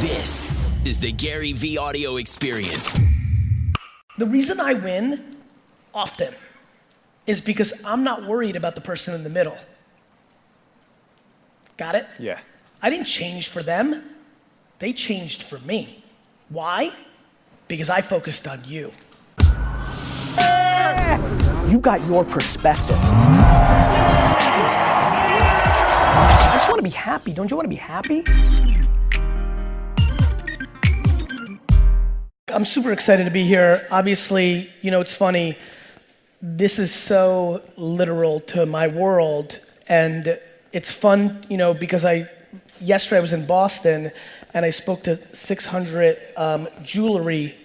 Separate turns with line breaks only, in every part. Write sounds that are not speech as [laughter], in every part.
This is the GaryVee audio experience.
The reason I win often is because I'm not worried about the person in the middle. Got it?
Yeah.
I didn't change for them, they changed for me. Why? Because I focused on you. You got your perspective. I just want to be happy. Don't you want to be happy? I'm super excited to be here. Obviously, you know, it's funny. This is so literal to my world. And it's fun, you know, because I, yesterday I was in Boston and I spoke to 600 um, jewelry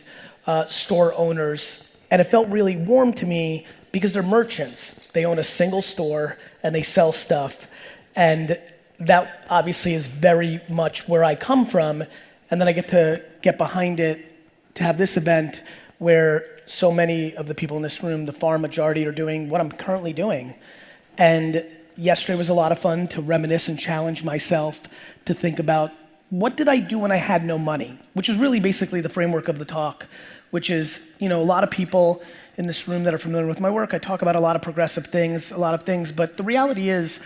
uh, store owners. And it felt really warm to me because they're merchants. They own a single store and they sell stuff. And that obviously is very much where I come from. And then I get to get behind it to have this event where so many of the people in this room, the far majority, are doing what I'm currently doing. And yesterday was a lot of fun to reminisce and challenge myself to think about what did I do when I had no money, which is really basically the framework of the talk, which is, you know, a lot of people in this room that are familiar with my work, I talk about a lot of progressive things, a lot of things, but the reality is,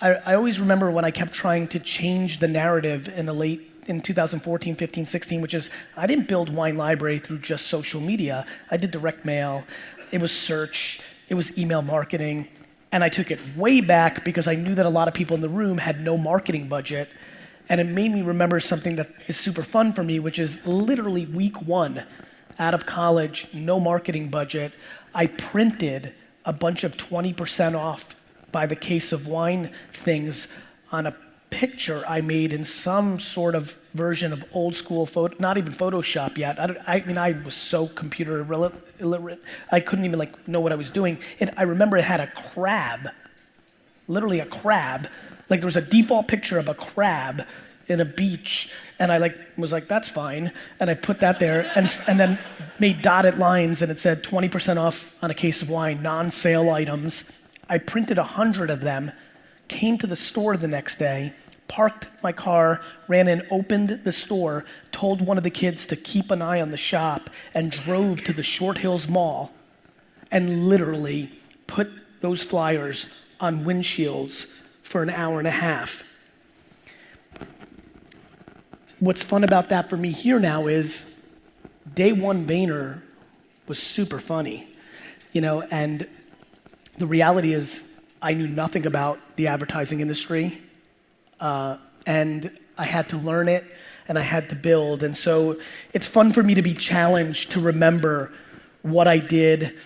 I, I always remember when I kept trying to change the narrative in the late in 2014, 15, 16, which is I didn't build Wine Library through just social media. I did direct mail, it was search, it was email marketing, and I took it way back because I knew that a lot of people in the room had no marketing budget. And it made me remember something that is super fun for me, which is literally week one out of college, no marketing budget. I printed a bunch of 20% off by the case of wine things on a picture I made in some sort of version of old school photo, not even Photoshop yet. I, I mean, I was so computer illiterate, I couldn't even like know what I was doing. And I remember it had a crab, literally a crab. Like there was a default picture of a crab in a beach, and I like was like, that's fine, and I put that there, and and then made dotted lines, and it said 20% off on a case of wine, non-sale items. I printed a hundred of them came to the store the next day, parked my car, ran in, opened the store, told one of the kids to keep an eye on the shop, and drove to the Short Hills Mall and literally put those flyers on windshields for an hour and a half. What's fun about that for me here now is day one Vayner was super funny, you know, and the reality is I knew nothing about the advertising industry, uh, and I had to learn it and I had to build. And so it's fun for me to be challenged to remember what I did,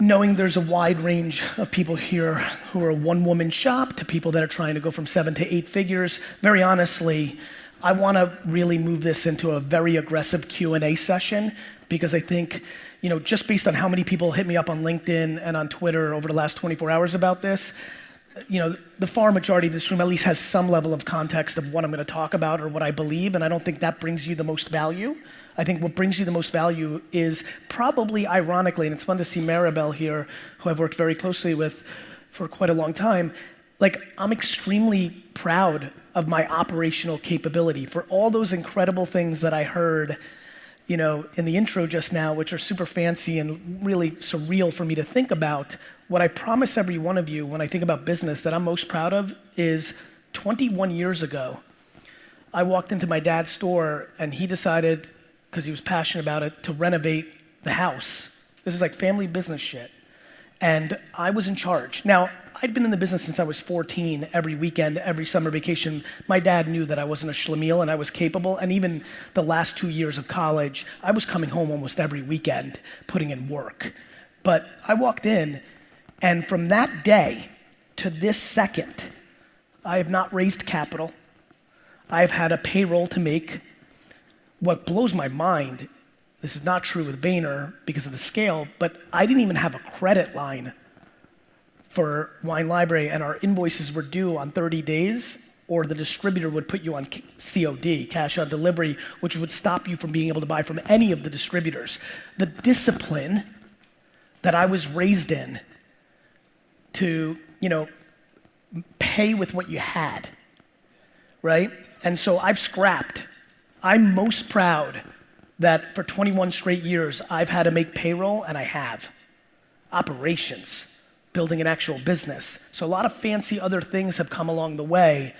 knowing there's a wide range of people here who are a one woman shop to people that are trying to go from seven to eight figures. Very honestly, I want to really move this into a very aggressive Q&A session because I think you know, just based on how many people hit me up on LinkedIn and on Twitter over the last 24 hours about this, you know, the far majority of this room at least has some level of context of what I'm going to talk about or what I believe, and I don't think that brings you the most value. I think what brings you the most value is probably ironically, and it's fun to see Maribel here, who I've worked very closely with for quite a long time. Like, I'm extremely proud of my operational capability for all those incredible things that I heard you know, in the intro just now, which are super fancy and really surreal for me to think about, what I promise every one of you when I think about business that I'm most proud of is 21 years ago, I walked into my dad's store and he decided, because he was passionate about it, to renovate the house. This is like family business shit. And I was in charge. Now, I'd been in the business since I was 14, every weekend, every summer vacation. My dad knew that I wasn't a schlemiel and I was capable. And even the last two years of college, I was coming home almost every weekend, putting in work. But I walked in, and from that day to this second, I have not raised capital. I've had a payroll to make. What blows my mind, this is not true with Vayner because of the scale, but I didn't even have a credit line for Wine Library, and our invoices were due on 30 days, or the distributor would put you on COD, cash on delivery, which would stop you from being able to buy from any of the distributors. The discipline that I was raised in to, you know, pay with what you had, right? And so I've scrapped I'm most proud that for 21 straight years, I've had to make payroll, and I have. Operations, building an actual business. So a lot of fancy other things have come along the way,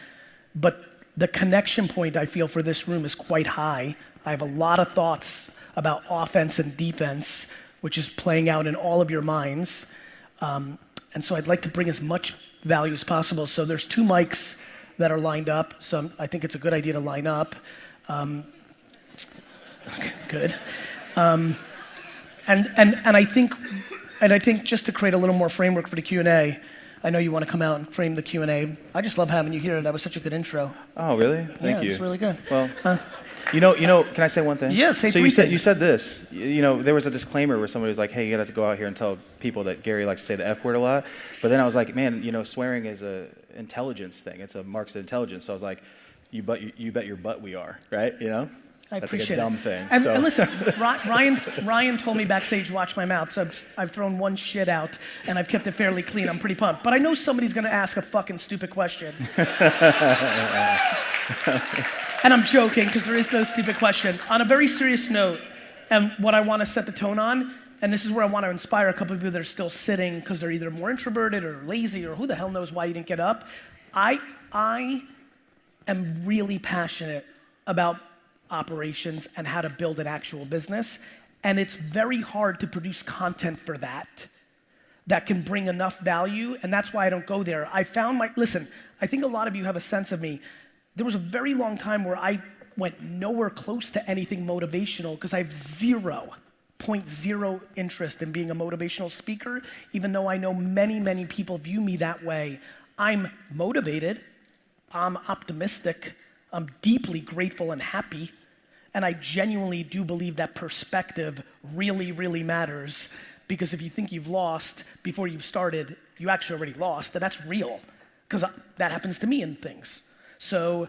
but the connection point I feel for this room is quite high. I have a lot of thoughts about offense and defense, which is playing out in all of your minds. Um, and so I'd like to bring as much value as possible. So there's two mics that are lined up. So I think it's a good idea to line up. Um, good. Um, and, and, and I think, and I think just to create a little more framework for the Q&A, I know you want to come out and frame the Q&A. I just love having you here. That was such a good intro.
Oh, really? Thank
yeah,
you.
It's really good.
Well, uh, you know, you know. Can I say one thing?
Yeah, say
So you said
things.
you said this. You know, there was a disclaimer where somebody was like, "Hey, you got to go out here and tell people that Gary likes to say the F word a lot." But then I was like, "Man, you know, swearing is a intelligence thing. It's a marks of intelligence." So I was like, "You bet, you, you bet your butt we are, right? You know."
I
That's
appreciate
like a dumb
it.
thing.
And,
so.
and listen, [laughs] Ryan, Ryan told me backstage, watch my mouth. So I've, I've thrown one shit out and I've kept it fairly clean. I'm pretty pumped. But I know somebody's going to ask a fucking stupid question. [laughs] and I'm joking because there is no stupid question. On a very serious note, and what I want to set the tone on, and this is where I want to inspire a couple of you that are still sitting because they're either more introverted or lazy or who the hell knows why you didn't get up. I, I am really passionate about operations and how to build an actual business. And it's very hard to produce content for that that can bring enough value. And that's why I don't go there. I found my, listen, I think a lot of you have a sense of me. There was a very long time where I went nowhere close to anything motivational because I have zero, point zero interest in being a motivational speaker, even though I know many, many people view me that way. I'm motivated, I'm optimistic, I'm deeply grateful and happy. And I genuinely do believe that perspective really, really matters. Because if you think you've lost before you've started, you actually already lost, and that's real. Because uh, that happens to me in things. So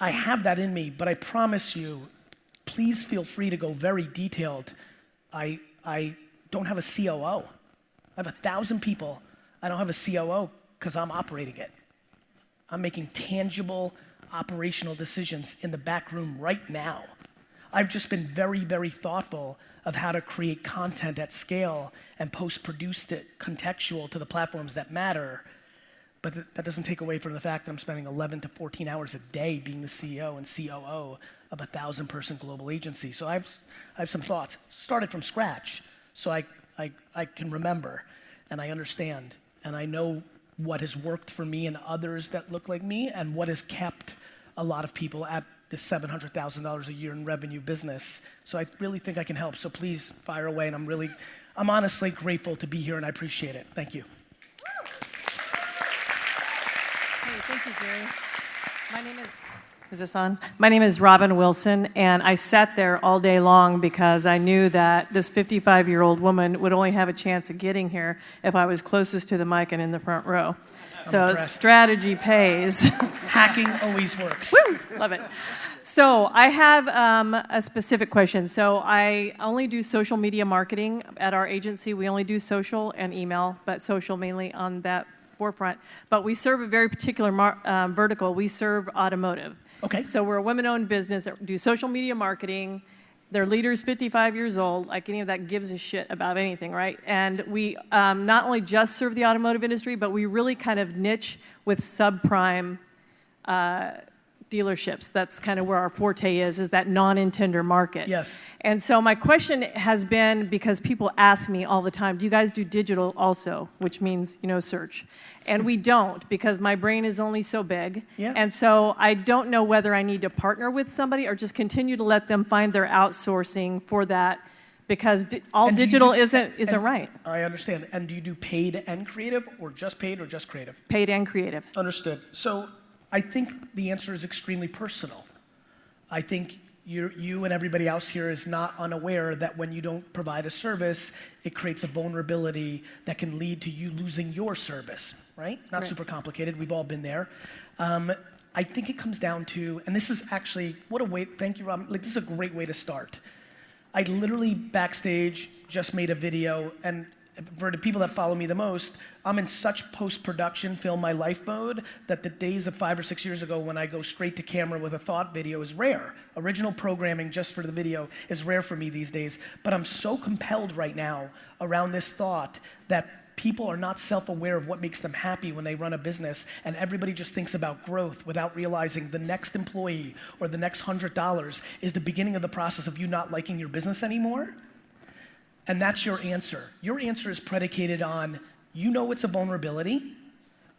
I have that in me, but I promise you, please feel free to go very detailed. I, I don't have a COO. I have a thousand people. I don't have a COO because I'm operating it. I'm making tangible operational decisions in the back room right now. I've just been very, very thoughtful of how to create content at scale and post produced it contextual to the platforms that matter. But th- that doesn't take away from the fact that I'm spending 11 to 14 hours a day being the CEO and COO of a thousand person global agency. So I have, I have some thoughts. Started from scratch, so I, I, I can remember and I understand and I know what has worked for me and others that look like me and what has kept a lot of people at this $700,000 a year in revenue business. So I really think I can help. So please fire away. And I'm really, I'm honestly grateful to be here and I appreciate it. Thank you.
Hey, thank you, Gary. My name is. Is this on? My name is Robin Wilson, and I sat there all day long because I knew that this 55 year old woman would only have a chance of getting here if I was closest to the mic and in the front row. so
impressed.
strategy pays. [laughs]
Hacking always works.
Woo! Love it. So I have um, a specific question. So I only do social media marketing at our agency. We only do social and email, but social mainly on that forefront. But we serve a very particular mar- um, vertical. We serve automotive.
Okay.
So we're a women-owned business that do social media marketing. Their leader's 55 years old. Like any of that gives a shit about anything, right? And we um, not only just serve the automotive industry, but we really kind of niche with subprime uh, dealerships. That's kind of where our forte is, is that non-intender market.
Yes.
And so my question has been because people ask me all the time, do you guys do digital also, which means, you know, search? And we don't because my brain is only so big.
Yeah.
And so I don't know whether I need to partner with somebody or just continue to let them find their outsourcing for that because di- all
And
digital
do-
isn't isn't
and-
right.
I understand. And do you do paid and creative or just paid or just creative?
Paid and creative.
Understood. So I think the answer is extremely personal. I think you you and everybody else here is not unaware that when you don't provide a service, it creates a vulnerability that can lead to you losing your service, right? Not
Right.
super complicated. We've all been there. Um, I think it comes down to, and this is actually, what a way, thank you, Rob. Like, this is a great way to start. I literally backstage just made a video, and for the people that follow me the most, I'm in such post production, film my life mode, that the days of five or six years ago when I go straight to camera with a thought video is rare. Original programming just for the video is rare for me these days. But I'm so compelled right now around this thought that people are not self aware of what makes them happy when they run a business, and everybody just thinks about growth without realizing the next employee or the next hundred dollars is the beginning of the process of you not liking your business anymore. And that's your answer. Your answer is predicated on you know it's a vulnerability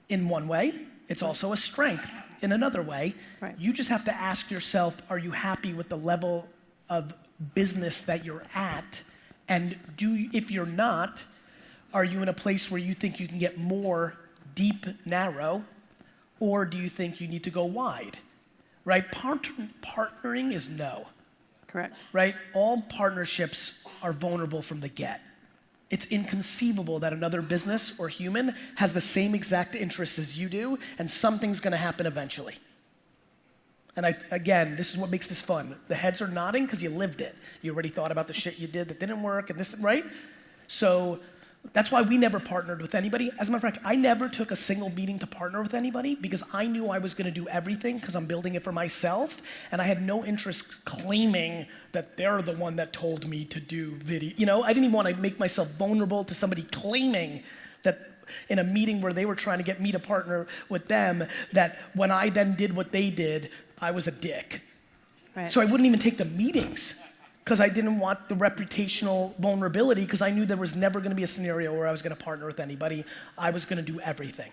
in one way, it's also a strength in another way.
Right.
You just have to ask yourself are you happy with the level of business that you're at? And do if you're not, are you in a place where you think you can get more deep, narrow, or do you think you need to go wide? Right? Part- partnering is no
Correct.
right? All partnerships are vulnerable from the get. It's inconceivable that another business or human has the same exact interests as you do, and something's gonna happen eventually. And I, again, this is what makes this fun. The heads are nodding because you lived it. You already thought about the shit you did that didn't work, and this, right? So that's why we never partnered with anybody. As a matter of fact, I never took a single meeting to partner with anybody because I knew I was going to do everything because I'm building it for myself, and I had no interest claiming that they're the one that told me to do video. You know, I didn't even want to make myself vulnerable to somebody claiming that in a meeting where they were trying to get me to partner with them, that when I then did what they did, I was a dick.
Right.
So I wouldn't even take the meetings because I didn't want the reputational vulnerability because I knew there was never going to be a scenario where I was going to partner with anybody. I was going to do everything.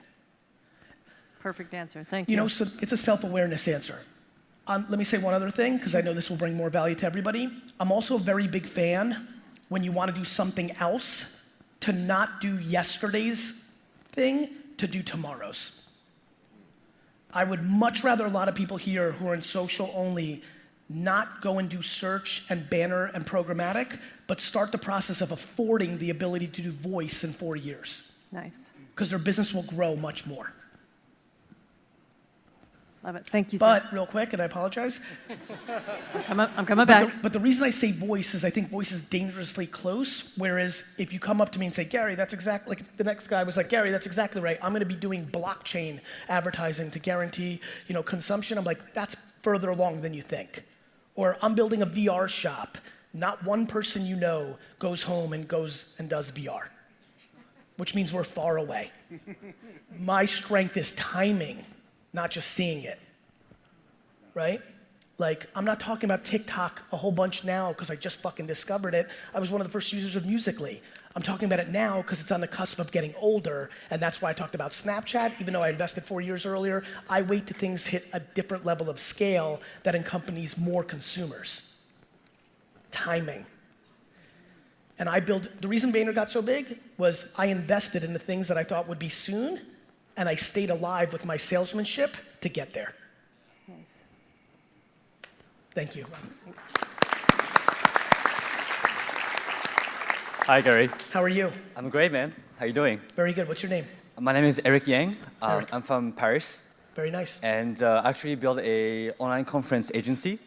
Perfect answer. Thank you.
You know, so it's a self-awareness answer. Um, let me say one other thing because I know this will bring more value to everybody. I'm also a very big fan when you want to do something else to not do yesterday's thing to do tomorrow's. I would much rather a lot of people here who are in social only not go and do search and banner and programmatic, but start the process of affording the ability to do voice in four years
nice.
because their business will grow much more.
Love it. Thank you, sir.
But real quick, and I apologize,
I'm coming, I'm coming
but
back.
the, but the reason I say voice is I think voice is dangerously close. Whereas if you come up to me and say, Gary, that's exactly, like if the next guy was like, Gary, that's exactly right. I'm going to be doing blockchain advertising to guarantee, you know, consumption. I'm like, that's further along than you think. Or I'm building a VR shop. Not one person you know goes home and goes and does VR, which means we're far away. My strength is timing, not just seeing it right? Like, I'm not talking about TikTok a whole bunch now because I just fucking discovered it. I was one of the first users of Musical.ly. I'm talking about it now because it's on the cusp of getting older, and that's why I talked about Snapchat. Even though I invested four years earlier, I wait till things hit a different level of scale that accompanies more consumers. Timing. And I built, the reason Vayner got so big was I invested in the things that I thought would be soon, and I stayed alive with my salesmanship to get there.
Nice.
Thank you.
Thanks.
Hi, Gary.
How are you?
I'm great, man. How are you doing?
Very good. What's your name?
My name is Eric Yang. Um,
Eric.
I'm from Paris,
Very nice.
and uh, actually built a online conference agency,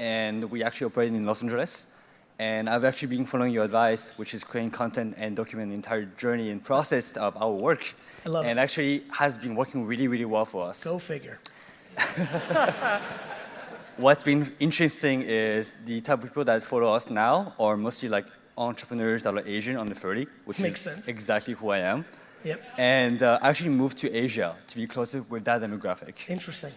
and we actually operate in Los Angeles. And I've actually been following your advice, which is creating content and document the entire journey and process of our work.
I love
and
it.
actually has been working really, really well for us.
Go figure. [laughs]
What's been interesting is the type of people that follow us now are mostly like entrepreneurs that are Asian under 30, which
Makes
is
sense.
exactly who I am.
Yep.
And uh, I actually moved to Asia to be closer with that demographic.
Interesting.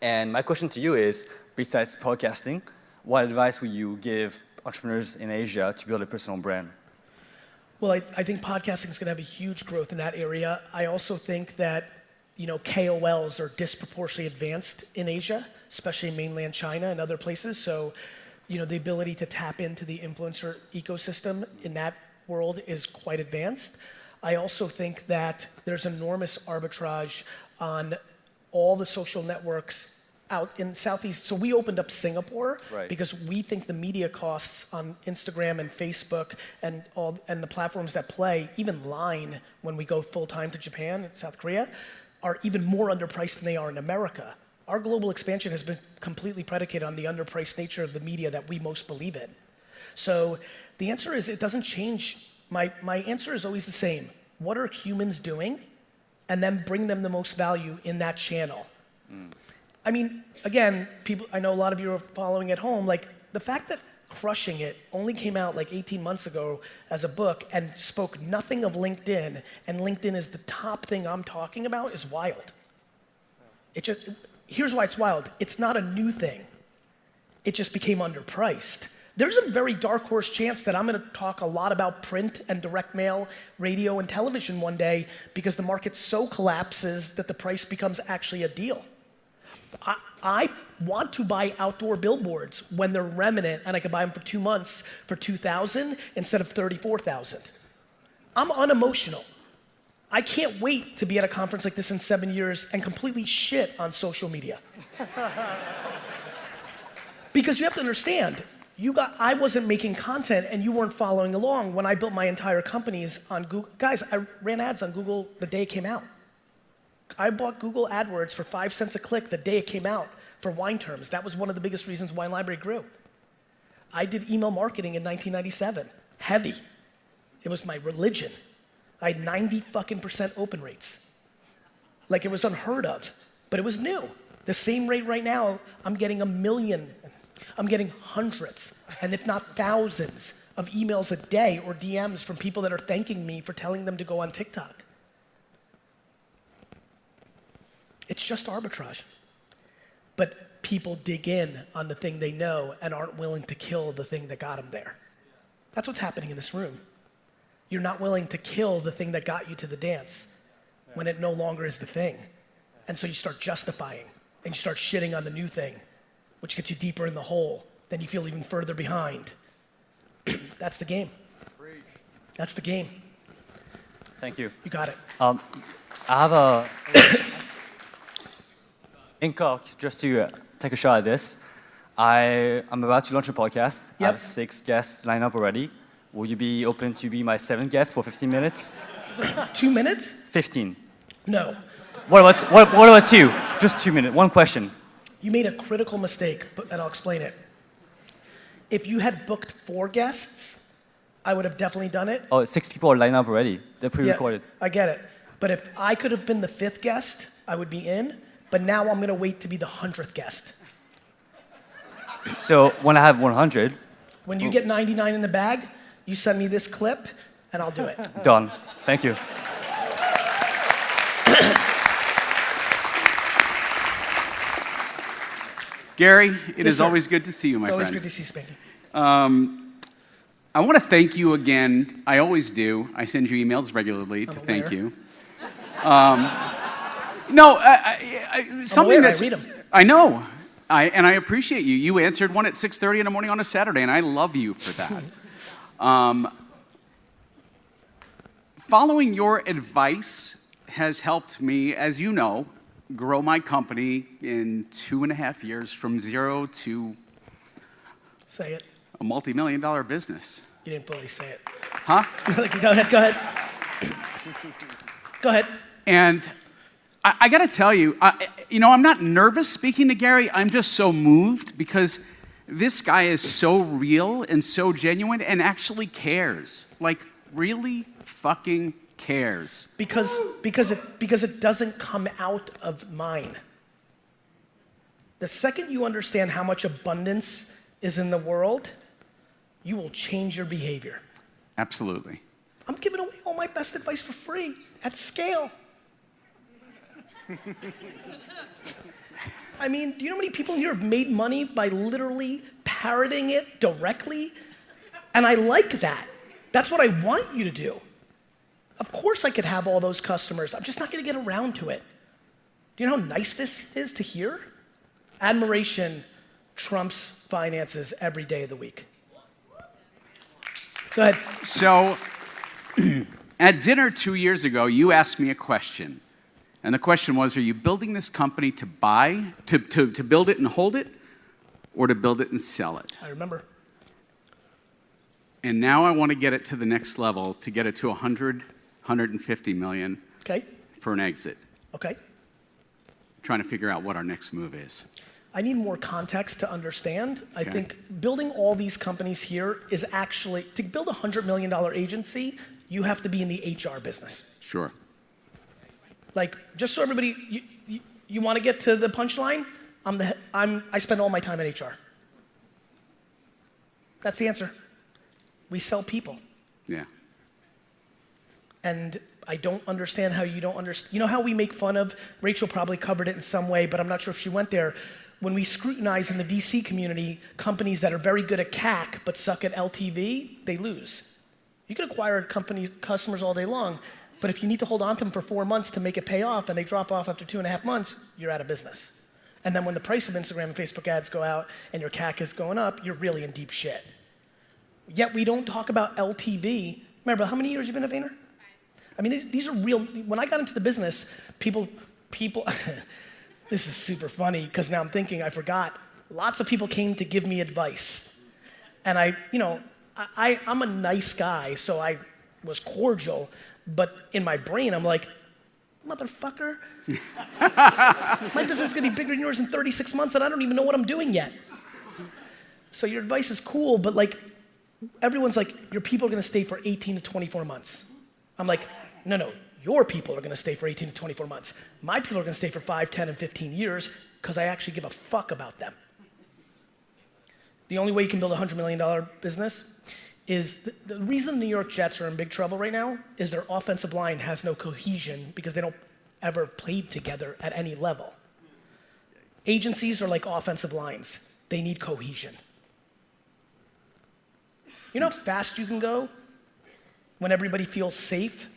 And my question to you is, besides podcasting, what advice would you give entrepreneurs in Asia to build a personal brand?
Well, I, I think podcasting is going to have a huge growth in that area. I also think that you know KOLs are disproportionately advanced in Asia, especially in mainland China and other places. So, you know, the ability to tap into the influencer ecosystem in that world is quite advanced. I also think that there's enormous arbitrage on all the social networks out in Southeast. So we opened up Singapore
Right.
because we think the media costs on Instagram and Facebook and all and the platforms that play, even Line, when we go full time to Japan and South Korea, are even more underpriced than they are in America. Our global expansion has been completely predicated on the underpriced nature of the media that we most believe in. So the answer is it doesn't change My, my answer is always the same. What are humans doing? And then bring them the most value in that channel. Hmm. I mean, again, people, I know a lot of you are following at home. Like, the fact that Crushing It only came out like 18 months ago as a book and spoke nothing of LinkedIn, and LinkedIn is the top thing I'm talking about is wild. It just, here's why it's wild it's not a new thing, it just became underpriced. There's a very dark horse chance that I'm gonna talk a lot about print and direct mail, radio, and television one day because the market so collapses that the price becomes actually a deal. I, I want to buy outdoor billboards when they're remnant and I can buy them for two months for 2000 instead of 34,000. I'm unemotional. I can't wait to be at a conference like this in seven years and completely shit on social media. [laughs] because you have to understand, you got, I wasn't making content and you weren't following along when I built my entire companies on Google. Guys, I ran ads on Google the day it came out. I bought Google AdWords for five cents a click the day it came out for wine terms. That was one of the biggest reasons Wine Library grew. I did email marketing in 1997, heavy. It was my religion. I had 90 fucking percent open rates. Like it was unheard of, but it was new. The same rate right now, I'm getting a million, I'm getting hundreds, and if not thousands, of emails a day or DMs from people that are thanking me for telling them to go on TikTok. It's just arbitrage. But people dig in on the thing they know and aren't willing to kill the thing that got them there. That's what's happening in this room. You're not willing to kill the thing that got you to the dance when it no longer is the thing. And so you start justifying and you start shitting on the new thing, which gets you deeper in the hole. Then you feel even further behind. [clears throat] That's the game. That's the game.
Thank you.
You got it.
Um, I have a [coughs] in Cork, just to take a shot at this. I I'm about to launch a podcast. I have six guests lined up already. Will you be open to be my seventh guest for 15 minutes? [coughs]
Two minutes?
15.
No.
What about, what, what about two? Just two minutes. One question.
You made a critical mistake, but, and I'll explain it. If you had booked four guests, I would have definitely done it.
Oh, six people are lined up already. They're pre-recorded.
I get it. But if I could have been the fifth guest, I would be in. But now I'm gonna wait to be the hundredth guest.
So when I have 100,
When you oh. get 99 in the bag, you send me this clip, and I'll do it. [laughs]
done. Thank you. [coughs]
Gary, it is
Yes, sir.
always good to see you, my friend.
it's always
friend.
good to see Spanky.
I want to thank you again. I always do. I send you emails regularly to
I'm
thank
aware.
you. Um, no, I, I, I, something
aware, I
that's.
read 'em.
I know, I, and I appreciate you. You answered one at 6:30 in the morning on a Saturday, and I love you for that. [laughs] um, following your advice has helped me, as you know, grow my company in two and a half years from zero to
Say it.
a multi-million dollar business.
You didn't fully say it.
Huh?
go ahead, go ahead. go ahead.
And I, I got to tell you, I, you know, I'm not nervous speaking to Gary. I'm just so moved because this guy is so real and so genuine and actually cares. Like, really fucking cares.
Because, because, it, because it doesn't come out of mine. The second you understand how much abundance is in the world, you will change your behavior.
Absolutely.
I'm giving away all my best advice for free at scale. I mean, do you know how many people in here have made money by literally parroting it directly? And I like that. That's what I want you to do. Of course, I could have all those customers. I'm just not going to get around to it. Do you know how nice this is to hear? Admiration trumps finances every day of the week. Go ahead.
So, [clears throat] at dinner two years ago, you asked me a question. And the question was Are you building this company to buy, to, to, to build it and hold it, or to build it and sell it?
I remember.
And now I want to get it to the next level to get it to 100, 150 million
Okay.
for an exit.
Okay.
Trying to figure out what our next move is.
I need more context to understand. I think building all these companies here is actually to build a hundred million dollar agency. You have to be in the HR business.
Sure.
Like, just so everybody, you, you, you want to get to the punchline? I'm the, I'm, I spend all my time in HR. That's the answer. We sell people.
Yeah.
And I don't understand how you don't understand. You know how we make fun of, Rachel probably covered it in some way, but I'm not sure if she went there. When we scrutinize in the VC community companies that are very good at CAC but suck at LTV, they lose. You can acquire companies, customers all day long, but if you need to hold on to them for four months to make it pay off and they drop off after two and a half months, you're out of business. And then when the price of Instagram and Facebook ads go out and your CAC is going up, you're really in deep shit. Yet we don't talk about LTV. Remember, how many years you've been at Vayner? I mean, these- are real. When I got into the business, people, people, [laughs] this is super funny because now I'm thinking, I forgot. Lots of people came to give me advice. And I, you know, I, I'm a nice guy, so I was cordial, but in my brain, I'm like, motherfucker, my business is gonna be bigger than yours in 36 months, and I don't even know what I'm doing yet. So your advice is cool, but like, everyone's like, your people are gonna stay for 18 to 24 months. I'm like, no, no, your people are gonna stay for 18 to 24 months. My people are gonna stay for 5, 10, and 15 years because I actually give a fuck about them. The only way you can build a $100 million business is the, the reason the New York Jets are in big trouble right now is their offensive line has no cohesion because they don't ever played together at any level. Agencies are like offensive lines, they need cohesion. You know how fast you can go when everybody feels safe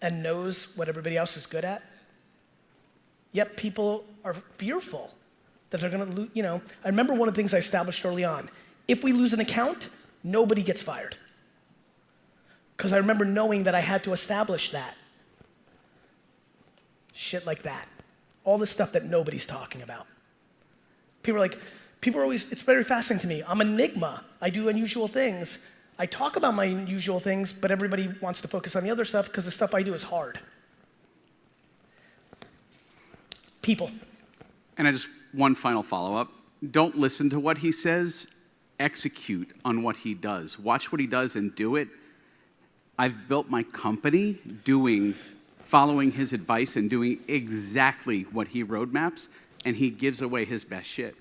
and knows what everybody else is good at? Yet people are fearful that they're to lose. You know, I remember one of the things I established early on. If we lose an account, nobody gets fired. Because I remember knowing that I had to establish that. Shit like that. All the stuff that nobody's talking about. People are like, people are always, it's very fascinating to me. I'm an enigma. I do unusual things. I talk about my unusual things, but everybody wants to focus on the other stuff because the stuff I do is hard. People.
And I just one final follow up. Don't listen to what he says, execute on what he does. Watch what he does and do it. I've built my company doing following his advice and doing exactly what he roadmaps and he gives away his best shit.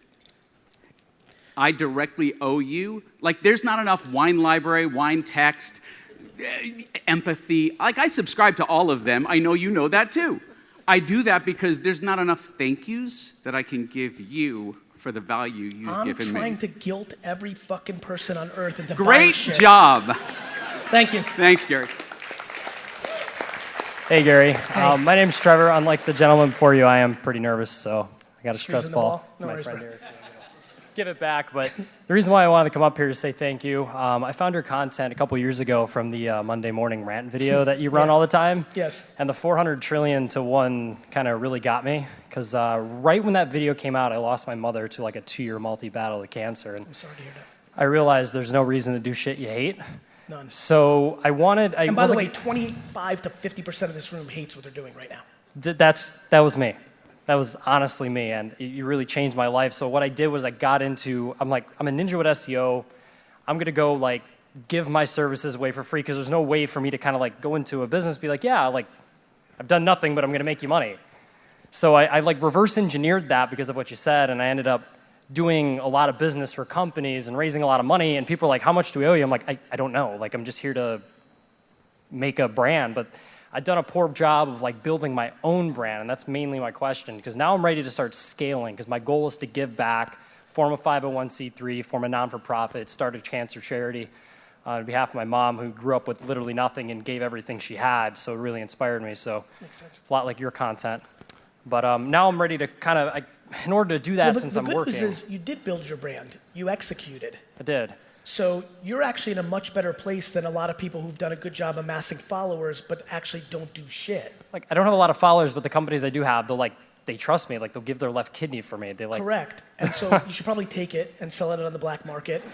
I directly owe you. Like, there's not enough wine library, wine text, eh, empathy. Like, I subscribe to all of them. I know you know that too. I do that because there's not enough thank yous that I can give you for the value you've
I'm
given
trying to guilt every fucking person on earth into buying
Great
shit.
job.
Thank you.
Thanks, Gary.
Hey, Gary. Um, my name's Trevor. Unlike the gentleman before you, I am pretty nervous, so I got a stress ball.
ball. No
my
worries,
friend
bro.
here. Give it back, but the reason why I wanted to come up here is say thank you. Um, I found your content a couple years ago from the uh, Monday morning rant video [laughs] that you run
Yeah.
all the time.
Yes.
And the 400 trillion to one kind of really got me because uh, right when that video came out, I lost my mother to like a two-year multi-battle with cancer, and
Sorry to hear that.
I realized there's no reason to do shit you hate.
None.
So I wanted. I
And by the way, 25 to 50% of this room hates what they're doing right now.
Th- that's that was me. That was honestly me, and you really changed my life. So what I did was I got into. I'm like I'm a ninja with SEO. I'm gonna go like give my services away for free because there's no way for me to kind of like go into a business be like, yeah, like I've done nothing, but I'm gonna make you money. So I, I like reverse engineered that because of what you said, and I ended up doing a lot of business for companies and raising a lot of money. And people are like, how much do we owe you? I'm like, I, I don't know. Like I'm just here to make a brand, but I've done a poor job of like building my own brand, and that's mainly my question. Because now I'm ready to start scaling. Because my goal is to give back, form a 501c3, form a non-for-profit, start a cancer charity. Uh, on behalf of my mom, who grew up with literally nothing and gave everything she had, so it really inspired me. So it's a lot like your content. But um, now I'm ready to kind of, I, in order to do that,
Well, the,
since
the
I'm
good
working,
news is you did build your brand. You executed.
I did.
So you're actually in a much better place than a lot of people who've done a good job amassing followers, but actually don't do shit.
Like I don't have a lot of followers, but the companies I do have, they'll like, they trust me. Like they'll give their left kidney for me. They like,
Correct. And so [laughs] you should probably take it and sell it on the black market. [laughs]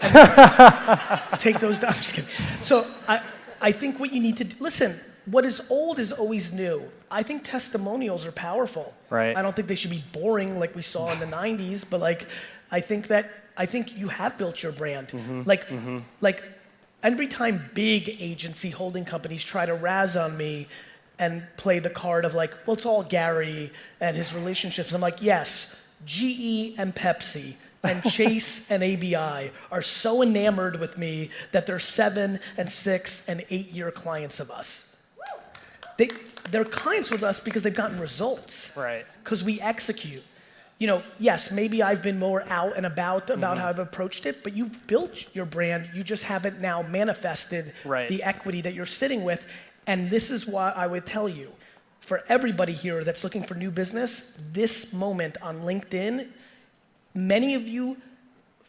take those down. I'm just kidding. So I, I think what you need to do, listen, what is old is always new. I think testimonials are powerful.
Right.
I don't think they should be boring like we saw in the 90s, but like I think that I think you have built your brand. Mm-hmm, like, mm-hmm. like every time big agency holding companies try to razz on me and play the card of like, well, it's all Gary and his relationships. I'm like, yes, GE and Pepsi and [laughs] Chase and ABI are so enamored with me that they're seven and six and eight year clients of us. They, they're clients with us because they've gotten results.
Right.
Because we execute. You know, yes, maybe I've been more out and about
Mm-hmm.
about how I've approached it, but you've built your brand. You just haven't now manifested
Right.
the equity that you're sitting with. And this is why I would tell you for everybody here that's looking for new business, this moment on LinkedIn, many of you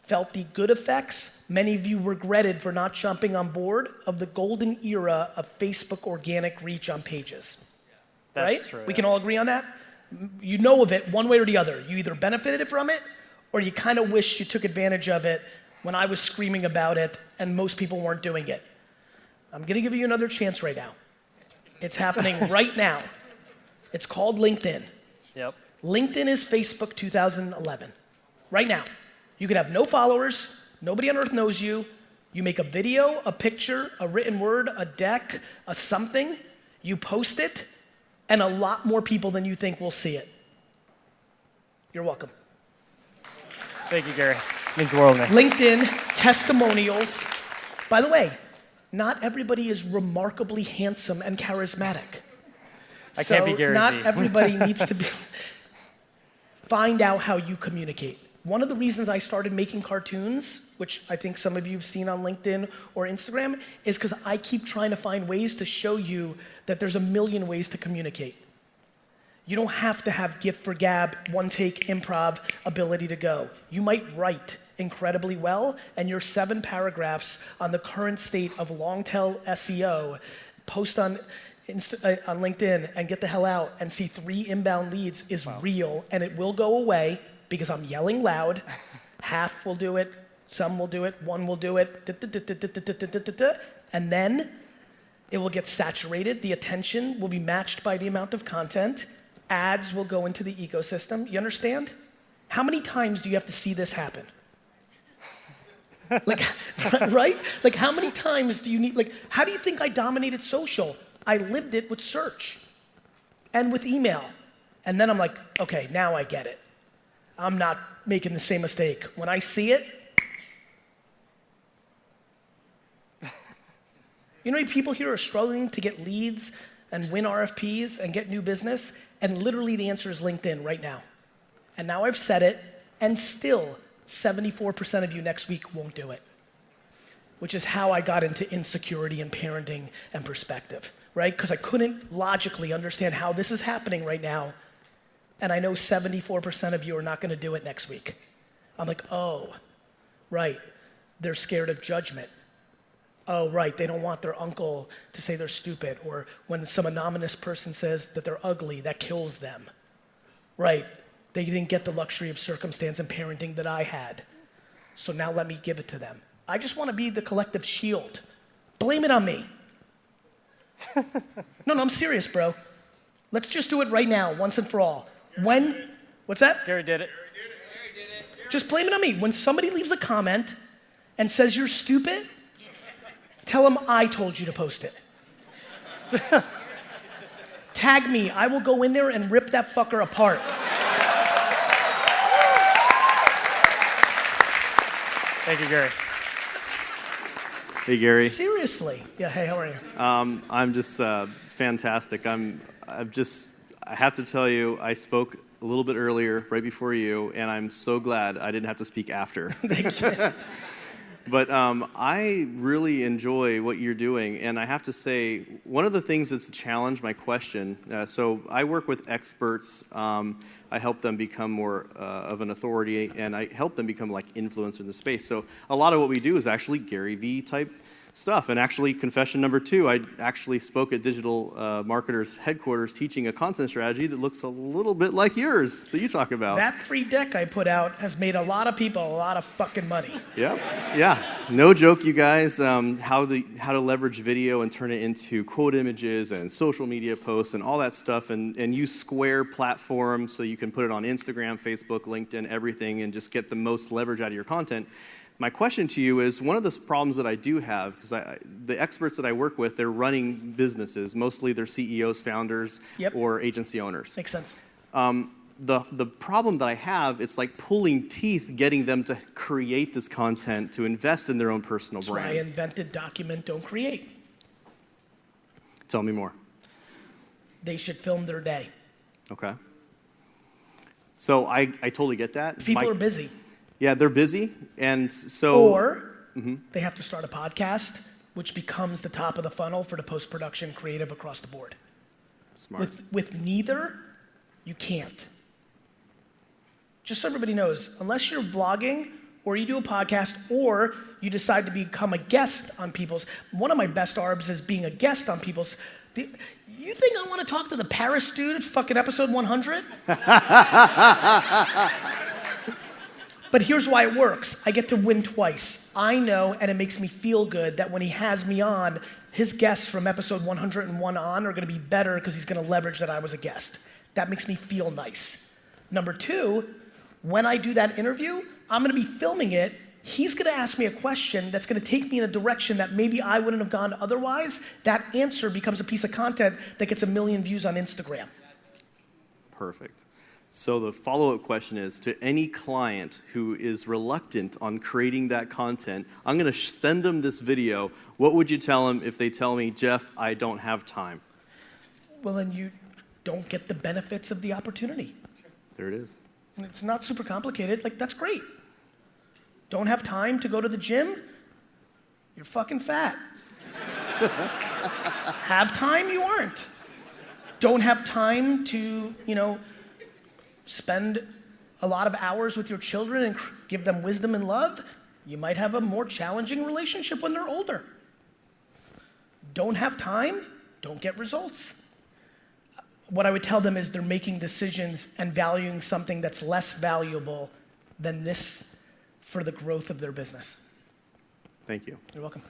felt the good effects. Many of you regretted for not jumping on board of the golden era of Facebook organic reach on pages.
That's
right?
true.
We
yeah.
can all agree on that. You know of it one way or the other. You either benefited from it or you kind of wish you took advantage of it when I was screaming about it and most people weren't doing it. I'm going to give you another chance right now. It's happening [laughs] right now. It's called LinkedIn.
Yep.
LinkedIn is Facebook 2011. Right now. You could have no followers, nobody on earth knows you. You make a video, a picture, a written word, a deck, a something, you post it, and a lot more people than you think will see it. You're welcome.
Thank you, Gary. Means the world to me.
LinkedIn testimonials. By the way, not everybody is remarkably handsome and charismatic.
I can't be
So
Gary
Not everybody [laughs] needs to be. Find out how you communicate. One of the reasons I started making cartoons, which I think some of you have seen on LinkedIn or Instagram, is because I keep trying to find ways to show you that there's a million ways to communicate. You don't have to have gift for gab, one take improv ability to go. You might write incredibly well, and your seven paragraphs on the current state of long tail SEO, post on, Insta, uh, on LinkedIn and get the hell out and see three inbound leads is real, and it will go away because I'm yelling loud. [laughs] Half will do it, some will do it, one will do it, and then it will get saturated. The attention will be matched by the amount of content. Ads will go into the ecosystem. You understand? How many times do you have to see this happen? like, [laughs] right? Like, how many times do you need, like, how do you think I dominated social? I lived it with search and with email. And then I'm like, okay, now I get it. I'm not making the same mistake. When I see it, [laughs] You know people here are struggling to get leads and win RFPs and get new business? And literally the answer is LinkedIn right now. And now I've said it, and still 74% of you next week won't do it. Which is how I got into insecurity and parenting and perspective, right? Because I couldn't logically understand how this is happening right now. And I know 74% of you are not to do it next week. I'm like, oh, right. They're scared of judgment. Oh, right, they don't want their uncle to say they're stupid. Or when some anonymous person says that they're ugly, that kills them. Right, they didn't get the luxury of circumstance and parenting that I had. So now let me give it to them. I just want to be the collective shield. Blame it on me. [laughs] no, no, I'm serious, bro. Let's just do it right now, once and for all. When, what's that?
Gary did it. Gary did it.
Just blame it on me. When somebody leaves a comment and says you're stupid, tell them I told you to post it. [laughs] Tag me. I will go in there and rip that fucker apart.
Thank you, Gary.
Hey Gary,
Seriously. Yeah, hey, how are you?
um, I'm just uh, fantastic. I'm, I'm just, I have to tell you, I spoke a little bit earlier, right before you, and I'm so glad I didn't have to speak after. [laughs] Thank you. [laughs] But um, I really enjoy what you're doing, and I have to say, one of the things that's a challenge, my question. Uh, so I work with experts. Um, I help them become more uh, of an authority, and I help them become like influencers in the space. So a lot of what we do is actually Gary Vee type stuff. And actually, confession number two, I actually spoke at Digital uh, Marketers headquarters teaching a content strategy that looks a little bit like yours that you talk about.
That free deck I put out has made a lot of people a lot of fucking money.
Yeah, Yeah. No joke, you guys. Um, how to how to leverage video and turn it into quote images and social media posts and all that stuff, and and use Square platform so you can put it on Instagram, Facebook, LinkedIn, everything, and just get the most leverage out of your content. My question to you is one of the problems that I do have, because the experts that I work with, they're running businesses. Mostly they're CEOs, founders,
Yep.
or agency owners.
Makes sense.
Um, the, the problem that I have, it's like pulling teeth getting them to create this content, to invest in their own personal
That's why I invented document, don't create.
Tell me more.
They should film their day.
Okay. So I, I totally get that.
People
My-
are busy.
Yeah, they're busy. And so.
Or
Mm-hmm.
they have to start a podcast, which becomes the top of the funnel for the post production creative across the board.
Smart.
With, with neither, you can't. Just so everybody knows, unless you're vlogging or you do a podcast or you decide to become a guest on people's, one of my best arbs is being a guest on people's. The, you think I want to talk to the Paris dude at fucking episode 100? [laughs] But here's why it works. I get to win twice. I know, and it makes me feel good that when he has me on, his guests from episode 101 on are gonna be better because he's gonna leverage that I was a guest. That makes me feel nice. Number two, when I do that interview, I'm gonna be filming it. He's gonna ask me a question that's gonna take me in a direction that maybe I wouldn't have gone otherwise. That answer becomes a piece of content that gets a million views on Instagram.
Perfect. So the follow-up question is to any client who is reluctant on creating that content, I'm going to send them this video. What would you tell them if they tell me, "Jeff, I don't have time?"
Well, then you don't get the benefits of the opportunity.
There it is.
It's not super complicated. Like, that's great. Don't have time to go to the gym? You're fucking fat. [laughs] have time? You aren't. Don't have time to, you know, spend a lot of hours with your children and give them wisdom and love? You might have a more challenging relationship when they're older. Don't have time? Don't get results what I would tell them is they're making decisions and valuing something that's less valuable than this for the growth of their business.
Thank you.
You're welcome.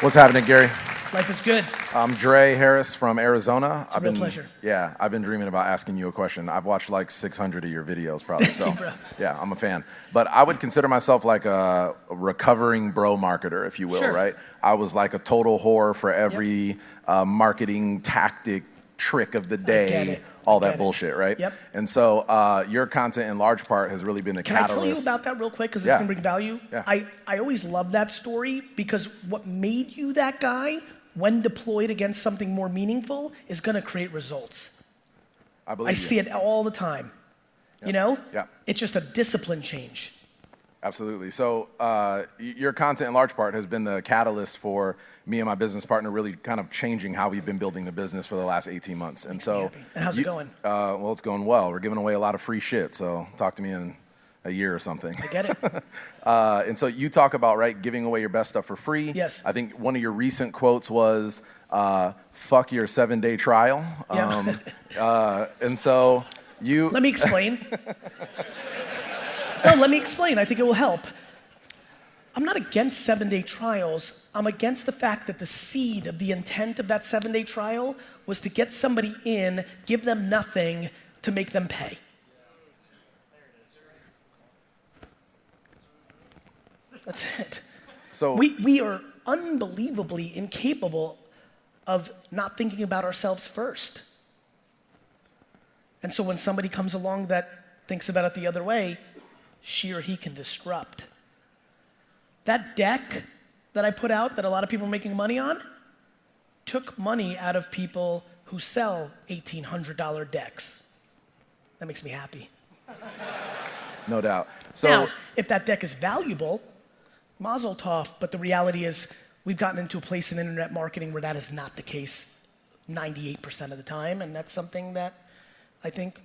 What's happening, Gary?
Life is good.
I'm Dre Harris from Arizona.
a
I've been
pleasure.
yeah, I've been dreaming about asking you a question. I've watched like 600 of your videos probably, so yeah, I'm a fan. But I would consider myself like a, recovering bro marketer, if you will,
Sure.
right? I was like a total whore for every uh, marketing tactic trick of the day,
it.
all that bullshit, right?
Yep.
And so uh, your content in large part has really been the catalyst.
Can I tell you about that real quick? Because it's
Yeah.
going to bring value.
Yeah.
I, I always love that story because what made you that guy, when deployed against something more meaningful, is going to create results.
I believe
I
you.
see it all the time. You know?
Yeah.
It's just a discipline change.
Absolutely. So uh, your content, in large part, has been the catalyst for me and my business partner really kind of changing how we've been building the business for the last 18 months. And so.
And how's it going?
Uh, well, it's going well. We're giving away a lot of free shit. So talk to me in a year or something.
I get it? [laughs]
Uh, and so you talk about right giving away your best stuff for free.
Yes.
I think one of your recent quotes was, uh, "Fuck your seven-day trial."
Yeah.
Um, uh, and so you. [laughs]
Let me explain. no, let me explain. I think it will help. I'm not against seven day trials. I'm against the fact that the seed of the intent of that seven day trial was to get somebody in, give them nothing to make them pay. That's it.
so
We, we are unbelievably incapable of not thinking about ourselves first. And so when somebody comes along that thinks about it the other way, she or he can disrupt. That deck that I put out that a lot of people are making money on took money out of people who sell $1,800 decks. That makes me happy.
no doubt. So.
now, if that deck is valuable, mazel tov, but the reality is we've gotten into a place in internet marketing where that is not the case 98% of the time, and that's something that I think,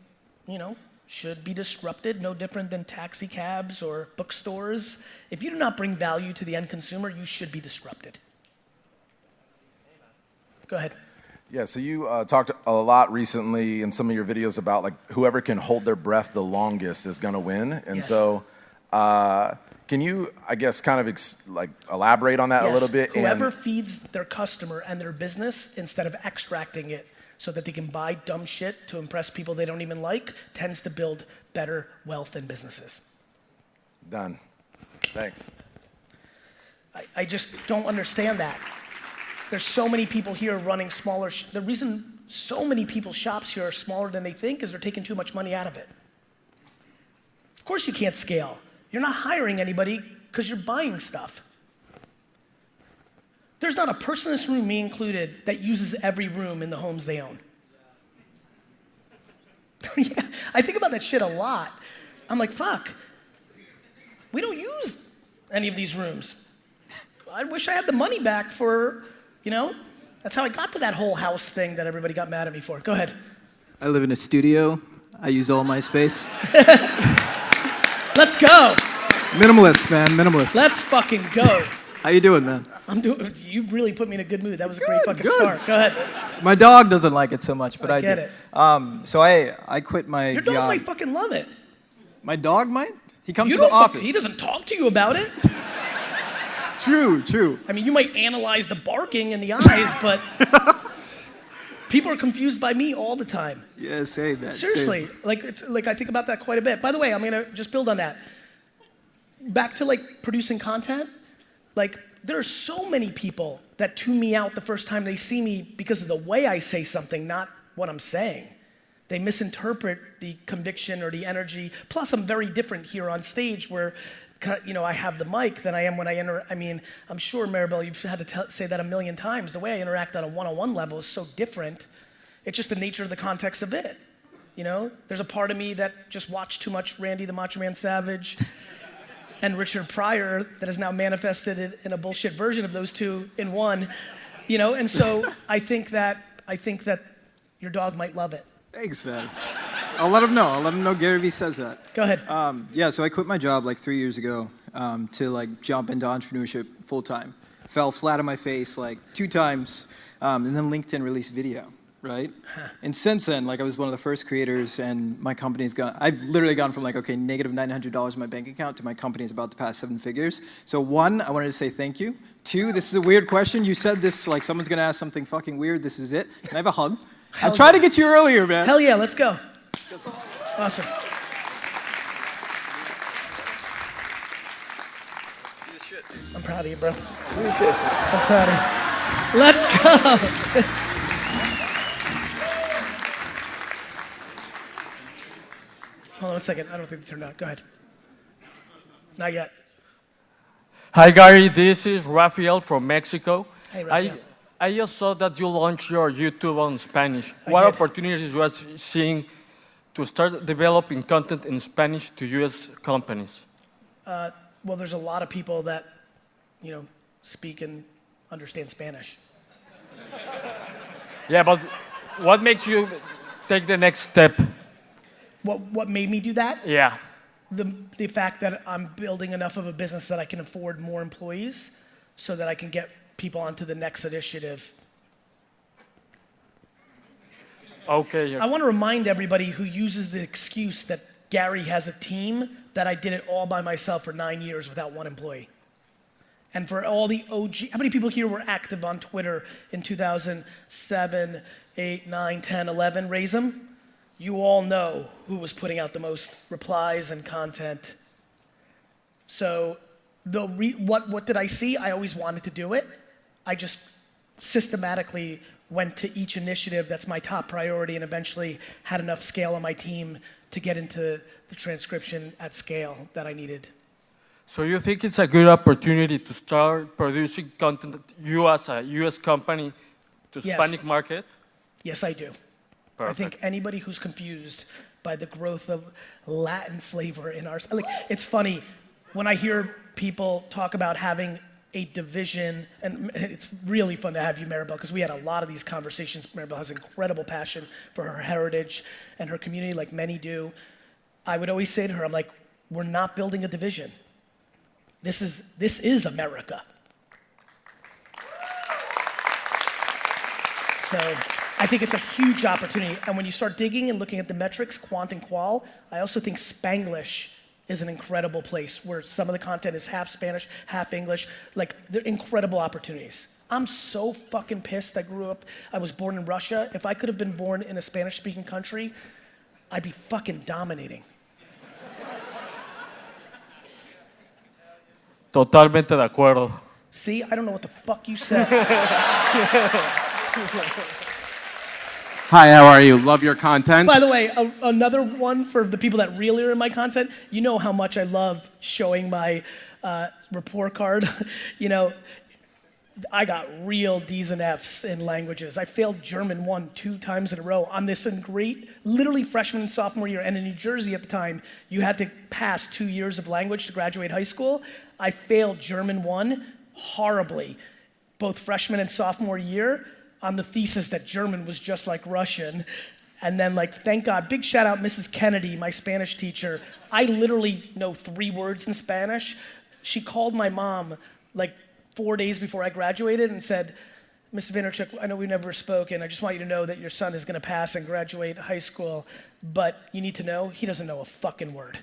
you know, should be disrupted, no different than taxi cabs or bookstores. If you do not bring value to the end consumer, you should be disrupted. Go ahead.
Yeah, so you uh, talked a lot recently in some of your videos about like whoever can hold their breath the longest is gonna win, and
Yes.
so uh, can you, I guess, kind of ex- like elaborate on that a little bit?
Whoever
And
feeds their customer and their business instead of extracting it so that they can buy dumb shit to impress people they don't even like tends to build better wealth and businesses.
done. Thanks.
I, I just don't understand that. There's so many people here running smaller. Sh- the reason so many people's shops here are smaller than they think is they're taking too much money out of it. Of course, you can't scale. You're not hiring anybody because you're buying stuff. There's not a person in this room, me included, that uses every room in the homes they own. [laughs] yeah, I think about that shit a lot. I'm like, fuck, we don't use any of these rooms. I wish I had the money back for, you know, that's how I got to that whole house thing that everybody got mad at me for. Go ahead.
I live in a studio. I use all my space. [laughs]
Let's go.
Minimalist, man, minimalist.
Let's fucking go.
How you doing, man?
I'm doing. You really put me in a good mood. That was a great fucking start. Go ahead.
My dog doesn't like it so much, but
I
I,
get
do.
it.
Um, so I I quit my
Your dog
job.
might fucking love it.
My dog might. He comes
You
to the office.
He doesn't talk to you about it. [laughs]
True, true.
I mean, you might analyze the barking and the eyes, but [laughs] people are confused by me all the time.
Yeah, say that.
Seriously,
that.
like it's, like I think about that quite a bit. By the way, I'm gonna just build on that. Back to like producing content, like there are so many people that tune me out the first time they see me because of the way I say something, not what I'm saying. They misinterpret the conviction or the energy. Plus, I'm very different here on stage where. You know, I have the mic than I am when I enter. I mean, I'm sure, Maribel, you've had to say that a million times. The way I interact on a one-on-one level is so different. It's just the nature of the context of it. You know, there's a part of me that just watched too much Randy the Macho Man Savage [laughs] and Richard Pryor that has now manifested it in a bullshit version of those two in one. You know, and so [laughs] I think that I think that your dog might love it.
Thanks, man. I'll let him know. I'll let him know Gary Vee says that.
Go ahead.
Um, yeah, so I quit my job like three years ago um, to like jump into entrepreneurship full time. Fell flat on my face like two times, um, and then LinkedIn released video, right? And since then, like I was one of the first creators, and my company's gone. I've literally gone from like okay, negative nine hundred dollars in my bank account to my company's about to pass seven figures. So one, I wanted to say thank you. Two, this is a weird question. You said this like someone's gonna ask something fucking weird. This is it. Can I have a hug? I
Hell
tried to get you earlier, man.
Hell yeah, let's go. Awesome. I'm proud of you, bro. I'm proud of you. Let's go. [laughs] Hold on a second. I don't think they turned out. Go ahead. Not yet.
Hi, Gary. This is Rafael from Mexico.
Hey,
I,
Rafael.
I just saw that you launched your YouTube on Spanish.
I
what
did.
opportunities was seeing to start developing content in Spanish to U.S. companies?
Uh, well, there's a lot of people that, you know, speak and understand Spanish. [laughs]
Yeah, but what makes you take the next step?
What, what made me do that?
Yeah.
The, the fact that I'm building enough of a business that I can afford more employees so that I can get people onto the next initiative.
Okay.
I want to remind everybody who uses the excuse that Gary has a team that I did it all by myself for nine years without one employee. And for all the OG, how many people here were active on Twitter in 2007, 8, 9, 10, 11? Raise them. You all know who was putting out the most replies and content. So, the re- what, what did I see? I always wanted to do it. I just systematically went to each initiative that's my top priority and eventually had enough scale on my team to get into the transcription at scale that I needed.
So you think it's a good opportunity to start producing content, you as a U.S. company, to
Yes.
Hispanic market?
Yes, I do. I think anybody who's confused by the growth of Latin flavor in our like it's funny when I hear people talk about having a division, and it's really fun to have you, Maribel, because we had a lot of these conversations. Maribel has incredible passion for her heritage and her community, like many do. I would always say to her, I'm like, we're not building a division. This is, this is America. So I think it's a huge opportunity. And when you start digging and looking at the metrics, quant and qual, I also think Spanglish is an incredible place where some of the content is half Spanish, half English. Like, they're incredible opportunities. I'm so fucking pissed. I grew up, I was born in Russia. If I could have been born in a Spanish speaking country, I'd be fucking dominating.
Totalmente de acuerdo.
See, I don't know what the fuck you said. [laughs]
Hi, how are you? Love your content.
By the way, a, another one for the people that really are in my content. You know how much I love showing my uh, report card. [laughs] you know, I got real D's and F's in languages. I failed German one two times in a row on this in great, literally freshman and sophomore year. And in New Jersey at the time, you had to pass two years of language to graduate high school. I failed German one horribly, both freshman and sophomore year, on the thesis that German was just like Russian. And then, like, thank God, big shout out Mrs. Kennedy, my Spanish teacher. I literally know three words in Spanish. She called my mom, like, four days before I graduated and said, Mr. Vaynerchuk, I know we never spoken. I just want you to know that your son is going to pass and graduate high school, but you need to know he doesn't know a fucking word.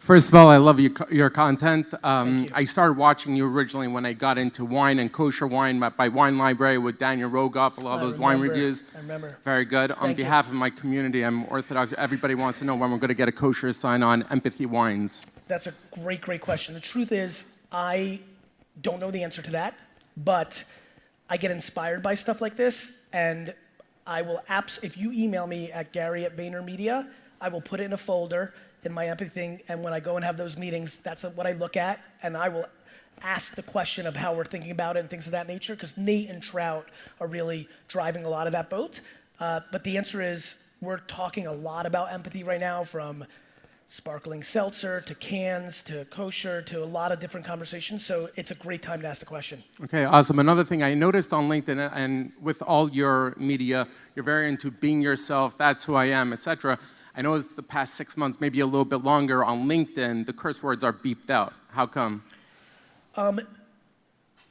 First of all, I love your, your content. Um, I started watching you originally when I got into wine and kosher wine by, by Wine Library with Daniel Rogoff, a lot of those wine reviews.
I remember.
Very good. On
Thank you.
behalf of my community, I'm Orthodox. Everybody wants to know when we're going to get a kosher sign on Empathy Wines.
That's a great, great question. The truth is, I don't know the answer to that, but I get inspired by stuff like this, and I will apps. if you email me at Gary at VaynerMedia, I will put it in a folder in my empathy thing, and when I go and have those meetings, that's what I look at, and I will ask the question of how we're thinking about it and things of that nature, because Nate and Trout are really driving a lot of that boat. Uh, but the answer is, we're talking a lot about empathy right now, from sparkling seltzer to cans to kosher to a lot of different conversations. So it's a great time to ask the question.
Okay, awesome. Another thing I noticed on LinkedIn and with all your media, you're very into being yourself, that's who I am, etc. I noticed the past six months, maybe a little bit longer, on LinkedIn, the curse words are beeped out. How come?
Um,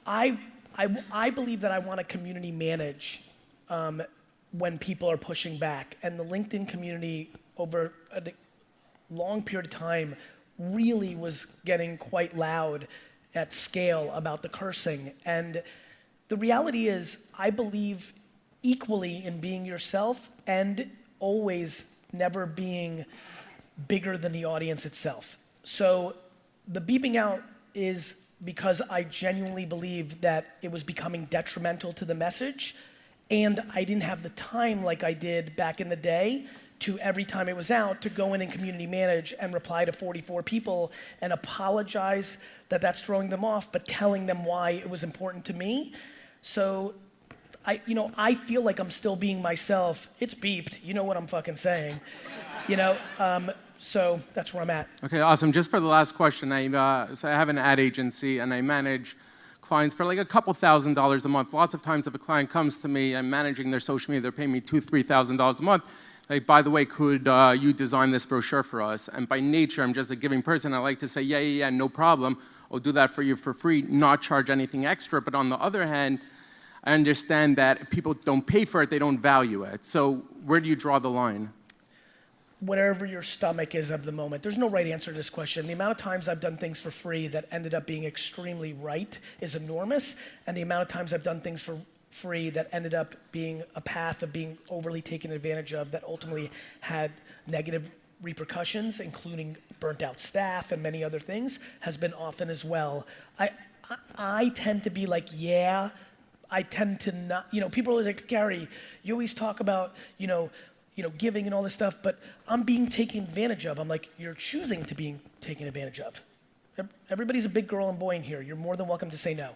I, I, I believe that I want to community manage um, when people are pushing back. And the LinkedIn community, over a long period of time, really was getting quite loud at scale about the cursing. And the reality is, I believe equally in being yourself and always never being bigger than the audience itself. So the beeping out is because I genuinely believe that it was becoming detrimental to the message, and I didn't have the time like I did back in the day to every time it was out to go in and community manage and reply to 44 people and apologize that that's throwing them off, but telling them why it was important to me. So I, you know, I feel like I'm still being myself. It's beeped. You know what I'm fucking saying. you know, um, so that's where I'm at.
Okay, awesome. Just for the last question, I, uh, so I have an ad agency and I manage clients for like a couple thousand dollars a month. Lots of times, if a client comes to me, I'm managing their social media, they're paying me two, three thousand dollars a month. Like, by the way, could uh, you design this brochure for us? And by nature, I'm just a giving person. I like to say, yeah, yeah, yeah, no problem. I'll do that for you for free, not charge anything extra. But on the other hand, I understand that people don't pay for it, they don't value it. So where do you draw the line?
whatever your stomach is of the moment. There's no right answer to this question. The amount of times I've done things for free that ended up being extremely right is enormous, and the amount of times I've done things for free that ended up being a path of being overly taken advantage of that ultimately had negative repercussions, including burnt out staff and many other things, has been often as well. I, I, I tend to be like, yeah, I tend to not, you know, people are like, Gary, you always talk about, you know, you know, giving and all this stuff, but I'm being taken advantage of. I'm like, you're choosing to be taken advantage of. Everybody's a big girl and boy in here. You're more than welcome to say no.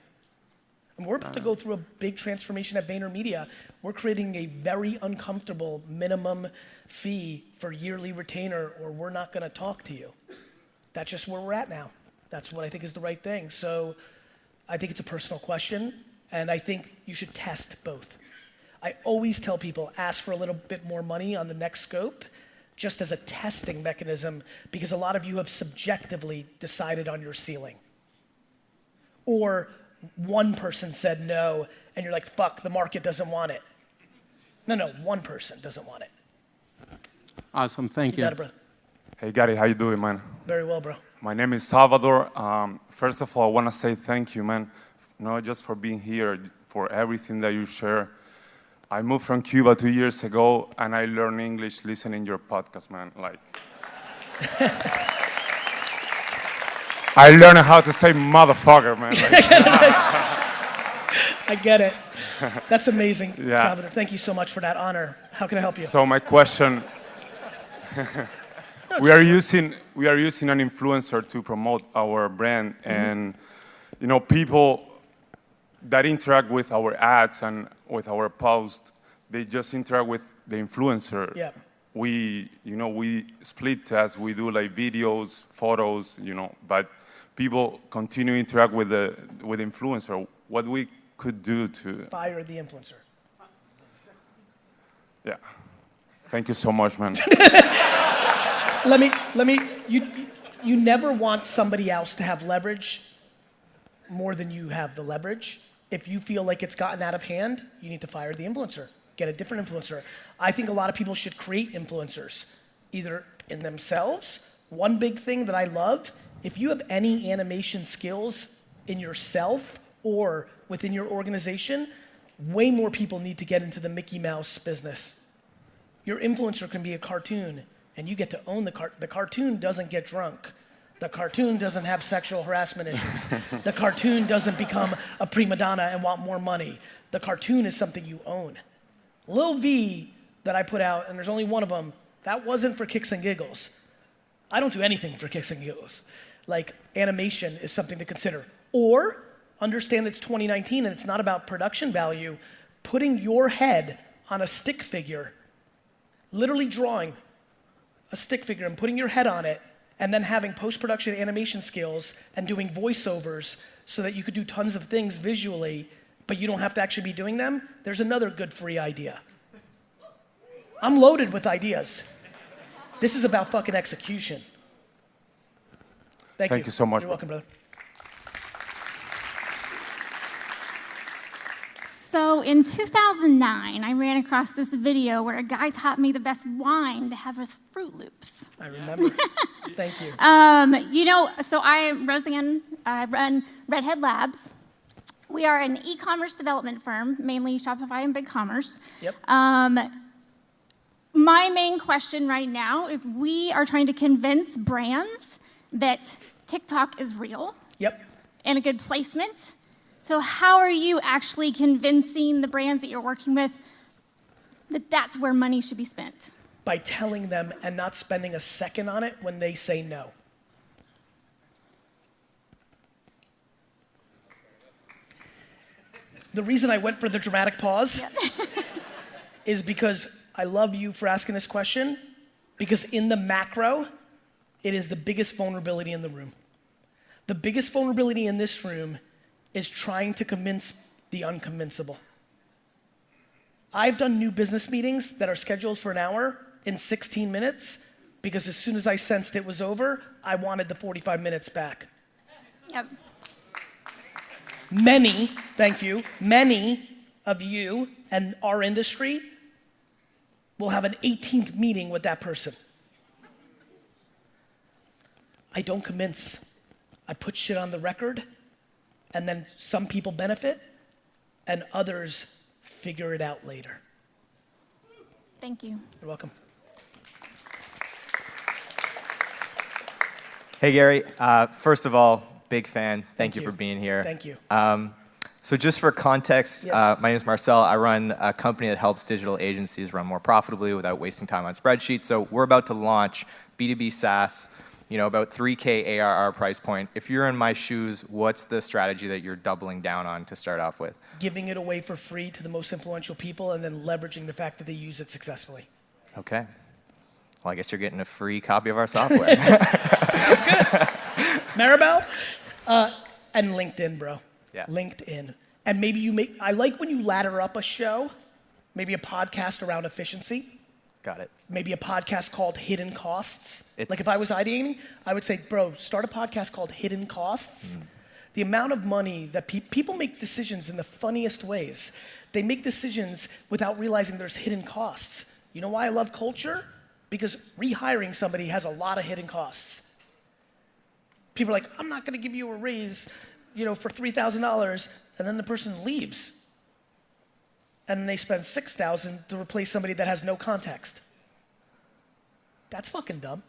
And we're about to go through a big transformation at VaynerMedia. We're creating a very uncomfortable minimum fee for yearly retainer, or we're not going to talk to you. That's just where we're at now. That's what I think is the right thing. So I think it's a personal question, and I think you should test both. I always tell people ask for a little bit more money on the next scope just as a testing mechanism because a lot of you have subjectively decided on your ceiling. Or one person said no, and you're like, fuck, the market doesn't want it. No, no, one person doesn't want it.
Awesome, thank you.
got it, bro.
Hey Gary, how you doing, man?
Very well, bro.
My name is Salvador. Um, first of all, I want to say thank you, man. Not just for being here, for everything that you share. I moved from Cuba two years ago, and I learned English listening your podcast, man. Like, I learned how to say motherfucker, man. Like, [laughs]
I get it. That's amazing, [laughs]
Yeah.
Salvador. Thank you so much for that honor. How can I help you?
So my question, [laughs] we are using we are using an influencer to promote our brand,
Mm-hmm.
and you know people that interact with our ads and with our posts, they just interact with the influencer.
Yeah.
We you know we split tests, we do like videos, photos, you know, but people continue to interact with the with influencer. What we could do to
Fire the influencer.
yeah. Thank you so much, man. [laughs]
let me let me you you never want somebody else to have leverage more than you have the leverage if you feel like it's gotten out of hand you need to fire the influencer get a different influencer i think a lot of people should create influencers either in themselves one big thing that i love if you have any animation skills in yourself or within your organization way more people need to get into the mickey mouse business your influencer can be a cartoon, and you get to own the cart. The cartoon doesn't get drunk. The cartoon doesn't have sexual harassment issues. the cartoon doesn't become a prima donna and want more money. The cartoon is something you own. Lil V that I put out, and there's only one of them, that wasn't for kicks and giggles. I don't do anything for kicks and giggles. Like animation is something to consider. Or understand it's 2019 and it's not about production value. Putting your head on a stick figure literally drawing a stick figure and putting your head on it and then having post-production animation skills and doing voiceovers so that you could do tons of things visually but you don't have to actually be doing them there's another good free idea. I'm loaded with ideas. This is about fucking execution. Thank,
Thank you. so much,
you're welcome brother
So in 2009, I ran across this video where a guy taught me the best wine to have with Froot Loops.
i remember [laughs] thank you
Um, you know, so I, Roseanne, I run Redhead Labs. We are an e-commerce development firm, mainly Shopify and BigCommerce.
Yep.
Um, my main question right now is we are trying to convince brands that TikTok is real
yep
and a good placement. So how are you actually convincing the brands that you're working with that that's where money should be spent?
by telling them and not spending a second on it when they say no The reason I went for the dramatic pause [laughs] is because I love you for asking this question, because in the macro, it is the biggest vulnerability in the room. The biggest vulnerability in this room is trying to convince the unconvincible. I've done new business meetings that are scheduled for an hour in 16 minutes because as soon as I sensed it was over, I wanted the 45 minutes back.
Yep.
Many, thank you, many of you and our industry will have an 18th meeting with that person. I don't convince. I put shit on the record, and then some people benefit, and others figure it out later.
Thank you.
You're welcome.
Hey, Gary. Uh, first of all, big fan. Thank,
Thank
you.
you.
for being here.
Thank you.
Um, so, just for context,
Yes.
uh, my name is Marcel. I run a company that helps digital agencies run more profitably without wasting time on spreadsheets. So, we're about to launch B2B SaaS, you know, about 3K ARR price point. If you're in my shoes, what's the strategy that you're doubling down on to start off with?
Giving it away for free to the most influential people, and then leveraging the fact that they use it successfully.
Okay. Well, I guess you're getting a free copy of our [laughs] software. That's good.
Maribel, uh, and LinkedIn, bro.
Yeah.
LinkedIn. And maybe you make, I like when you ladder up a show maybe a podcast around efficiency,
Got it.
maybe a podcast called Hidden Costs.
It's-
like if I was ideating, I would say, bro, start a podcast called Hidden Costs. Mm. The amount of money that pe- people make decisions in the funniest ways. They make decisions without realizing there's hidden costs. You know why I love culture? Because rehiring somebody has a lot of hidden costs. People are like, I'm not going to give you a raise, you know, for three thousand dollars, and then the person leaves, and then they spend six thousand to replace somebody that has no context. That's fucking dumb.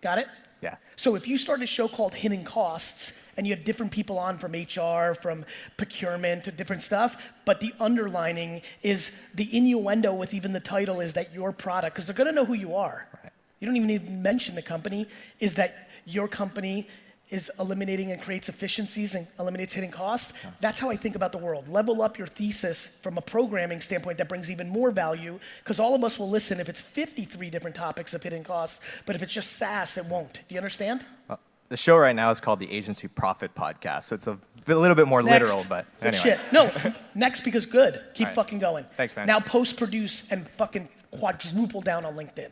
Got it?
Yeah.
So if you start a show called Hidden Costs and you have different people on from HR, from procurement, to different stuff, but the underlining is the innuendo with even the title is that your product, because they're gonna know who you are. You don't even need to mention the company, is that your company is eliminating and creates efficiencies and eliminates hidden costs. That's how I think about the world. Level up your thesis from a programming standpoint that brings even more value, because all of us will listen if it's 53 different topics of hidden costs, but if it's just SaaS, it won't. Do you understand?
Well, the show right now is called the Agency Profit Podcast, so it's a, a little bit more
Next.
literal, but
Good
anyway.
shit. No, [laughs] next because good. Keep
All right.
fucking going.
Thanks, man.
Now post produce and fucking quadruple down on LinkedIn.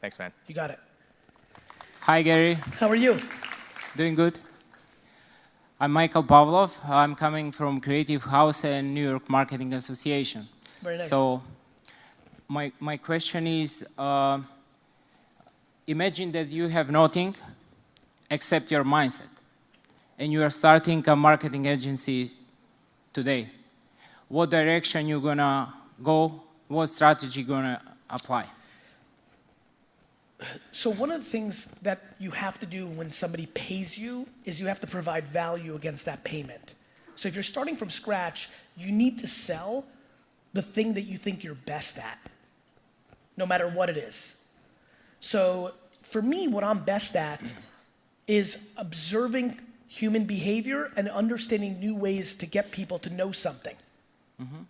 Thanks, man.
You got it.
Hi, Gary.
How are you?
Doing good. I'm Michael Pavlov. I'm coming from Creative House and New York Marketing Association.
Very nice.
So, my, my question is uh, imagine that you have nothing except your mindset, and you are starting a marketing agency today. What direction you gonna go? What strategy you gonna apply?
So one of the things that you have to do when somebody pays you is you have to provide value against that payment. So if you're starting from scratch, you need to sell the thing that you think you're best at, no matter what it is. So for me, what I'm best at is observing human behavior and understanding new ways to get people to know something. Mm-hmm.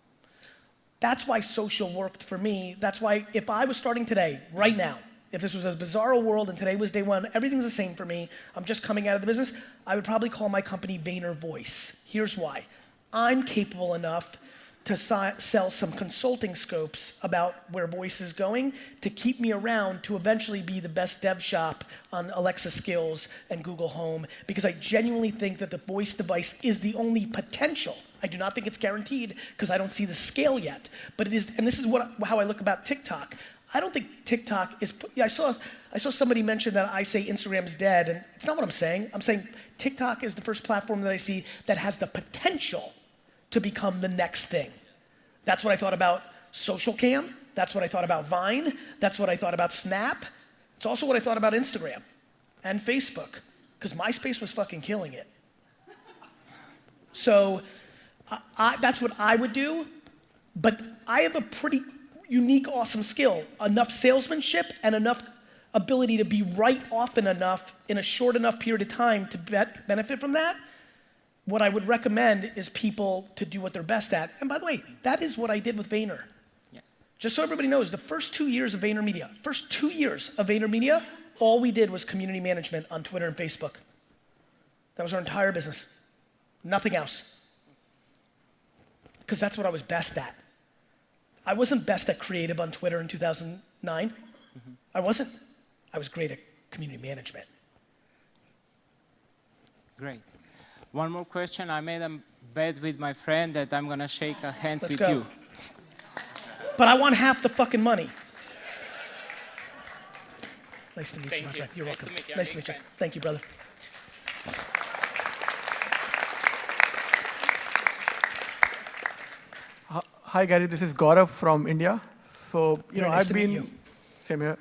That's why social worked for me. That's why if I was starting today, right now, if this was a bizarro world and today was day one, everything's the same for me. I'm just coming out of the business. I would probably call my company Vayner Voice. Here's why. I'm capable enough to si- sell some consulting scopes about where voice is going to keep me around to eventually be the best dev shop on Alexa Skills and Google Home because I genuinely think that the voice device is the only potential. I do not think it's guaranteed because I don't see the scale yet. But it is, and this is what how I look about TikTok. I don't think TikTok is. I saw I saw somebody mention that I say Instagram's dead, and it's not what I'm saying. I'm saying TikTok is the first platform that I see that has the potential to become the next thing. That's what I thought about Socialcam. That's what I thought about Vine. That's what I thought about Snap. It's also what I thought about Instagram and Facebook, because MySpace was fucking killing it. So I, I, that's what I would do. But I have a pretty unique, awesome skill enough salesmanship and enough ability to be right often enough in a short enough period of time to bet, benefit from that. What I would recommend is people to do what they're best at. And by the way, that is what I did with Vayner.
Yes.
Just so everybody knows, the first two years of VaynerMedia, first two years of VaynerMedia, all we did was community management on Twitter and Facebook. That was our entire business. Nothing else. Because that's what I was best at. I wasn't best at creative on Twitter in 2009. I wasn't. I was great at community management.
Great. One more question. I made a bet with my friend that I'm gonna shake a hands
Let's
with
go.
you.
But I want half the fucking money. Nice to meet
Thank
you, my
you.
friend. You're
Nice to
welcome.
meet you.
Nice to meet you. Thank you, brother.
Hi- Gary. This is Gaurav from India. So, you know, I've been
you.
same here.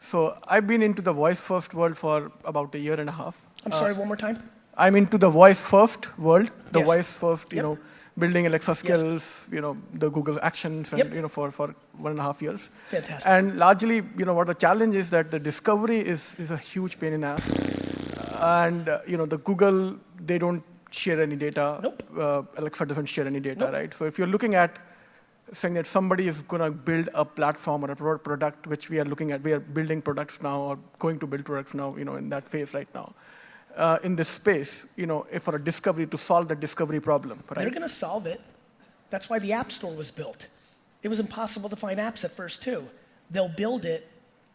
So, I've been into the voice first world for about a year and a half.
I'm
Uh,
sorry, one more time.
I'm into the voice first world, the
Yes.
voice first, you
Yep.
know, building Alexa skills, you know, the Google Actions, and
Yep.
you know, for, for one and a half years.
Fantastic.
And largely, you know, what the challenge is that the discovery is is a huge pain in ass, and uh, you know, the Google they don't share any data.
Nope.
Uh, Alexa doesn't share any data, right? So if you're looking at saying that somebody is going to build a platform or a product, which we are looking at, we are building products now or going to build products now, you know, in that phase right now. Uh, in this space, you know, if for a discovery to solve the discovery problem,
They're going to solve it. That's why the App Store was built. It was impossible to find apps at first, too. They'll build it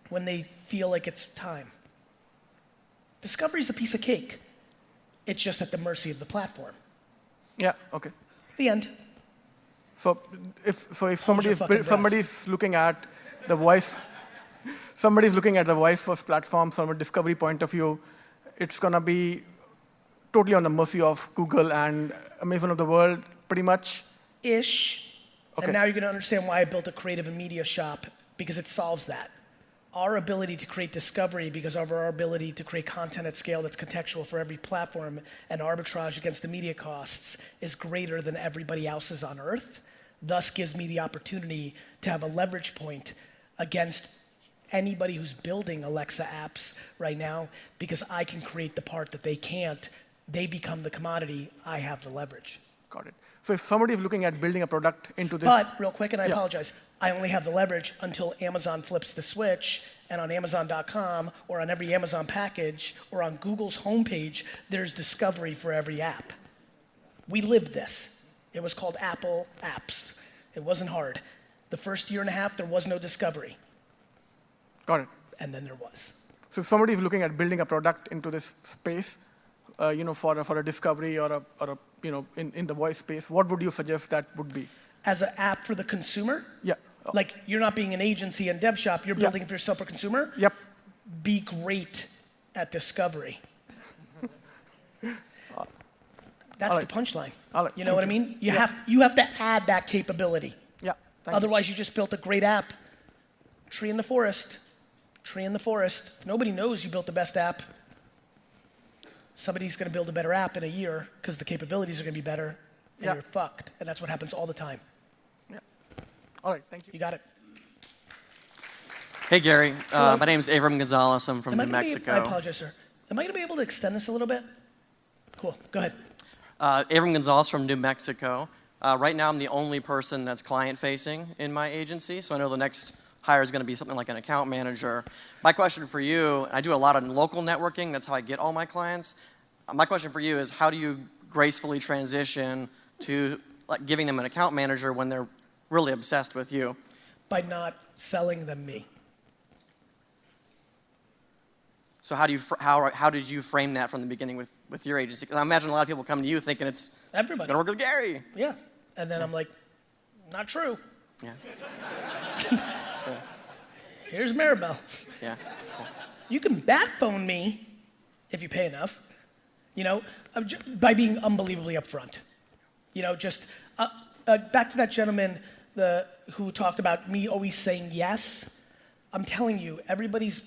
when they feel like it's time. Discovery is a piece of cake. It's just at the mercy of the platform.
Yeah, okay.
The end.
So if, so if somebody is, somebody's looking at the voice, somebody's looking at the voice first platform from a discovery point of view, it's gonna be totally on the mercy of Google and Amazon of the world, pretty much.
Ish.
Okay.
And now you're going to understand why I built a creative and media shop because it solves that. Our ability to create discovery because of our ability to create content at scale that's contextual for every platform and arbitrage against the media costs is greater than everybody else's on earth. Thus gives me the opportunity to have a leverage point against anybody who's building Alexa apps right now because I can create the part that they can't. They become the commodity. I have the leverage.
Got it. So if somebody is looking at building a product into this.
But real quick, and I
Yeah.
apologize, I only have the leverage until Amazon flips the switch, and on Amazon.com or on every Amazon package or on Google's homepage, there's discovery for every app. We lived this. It was called Apple Apps. It wasn't hard. The first year and a half, there was no discovery,
Got it.
and then there was.
So if somebody is looking at building a product into this space, uh, you know, for a, for a discovery or a, or a you know, in, in the voice space, what would you suggest that would be?
As an app for the consumer,
Yeah.
like you're not being an agency and dev shop, you're building it for yourself for consumer.
Yep.
Be great at discovery. [laughs] That's
All right.
the punchline.
All right,
You know
thank
what I mean? You
Yeah.
have you have to add that capability.
Yeah. thank you.
Otherwise, you. just built a great app. Tree in the forest. Tree in the forest. If nobody knows you built the best app, somebody's going to build a better app in a year because the capabilities are going to be better, and
Yeah.
you're fucked. And that's what happens all the time. Yeah.
All right, thank you.
You got it.
Hey, Gary. Uh,
Hello.
my name's Avram Gonzalez. I'm from
Am
New
gonna be-
Mexico.
I apologize, sir. Am I going to be able to extend this a little bit? Cool. Go ahead.
Uh, Avram Gonzalez from New Mexico. Uh, right now, I'm the only person that's client facing in my agency, so I know the next hire is going to be something like an account manager. My question for you I do a lot of local networking, that's how I get all my clients. Uh, my question for you is how do you gracefully transition to like, giving them an account manager when they're really obsessed with you?
By not selling them me.
So how do you how, how did you frame that from the beginning with, with your agency? Because I imagine a lot of people come to you thinking it's
Everybody.
gonna work with Gary.
Yeah. And then I'm like, not true.
Yeah. [laughs]
Here's Maribel.
Yeah.
You can bat phone me if you pay enough, you know, uh, by being unbelievably upfront. You know, just uh, uh, back to that gentleman the, who talked about me always saying yes. I'm telling you, everybody's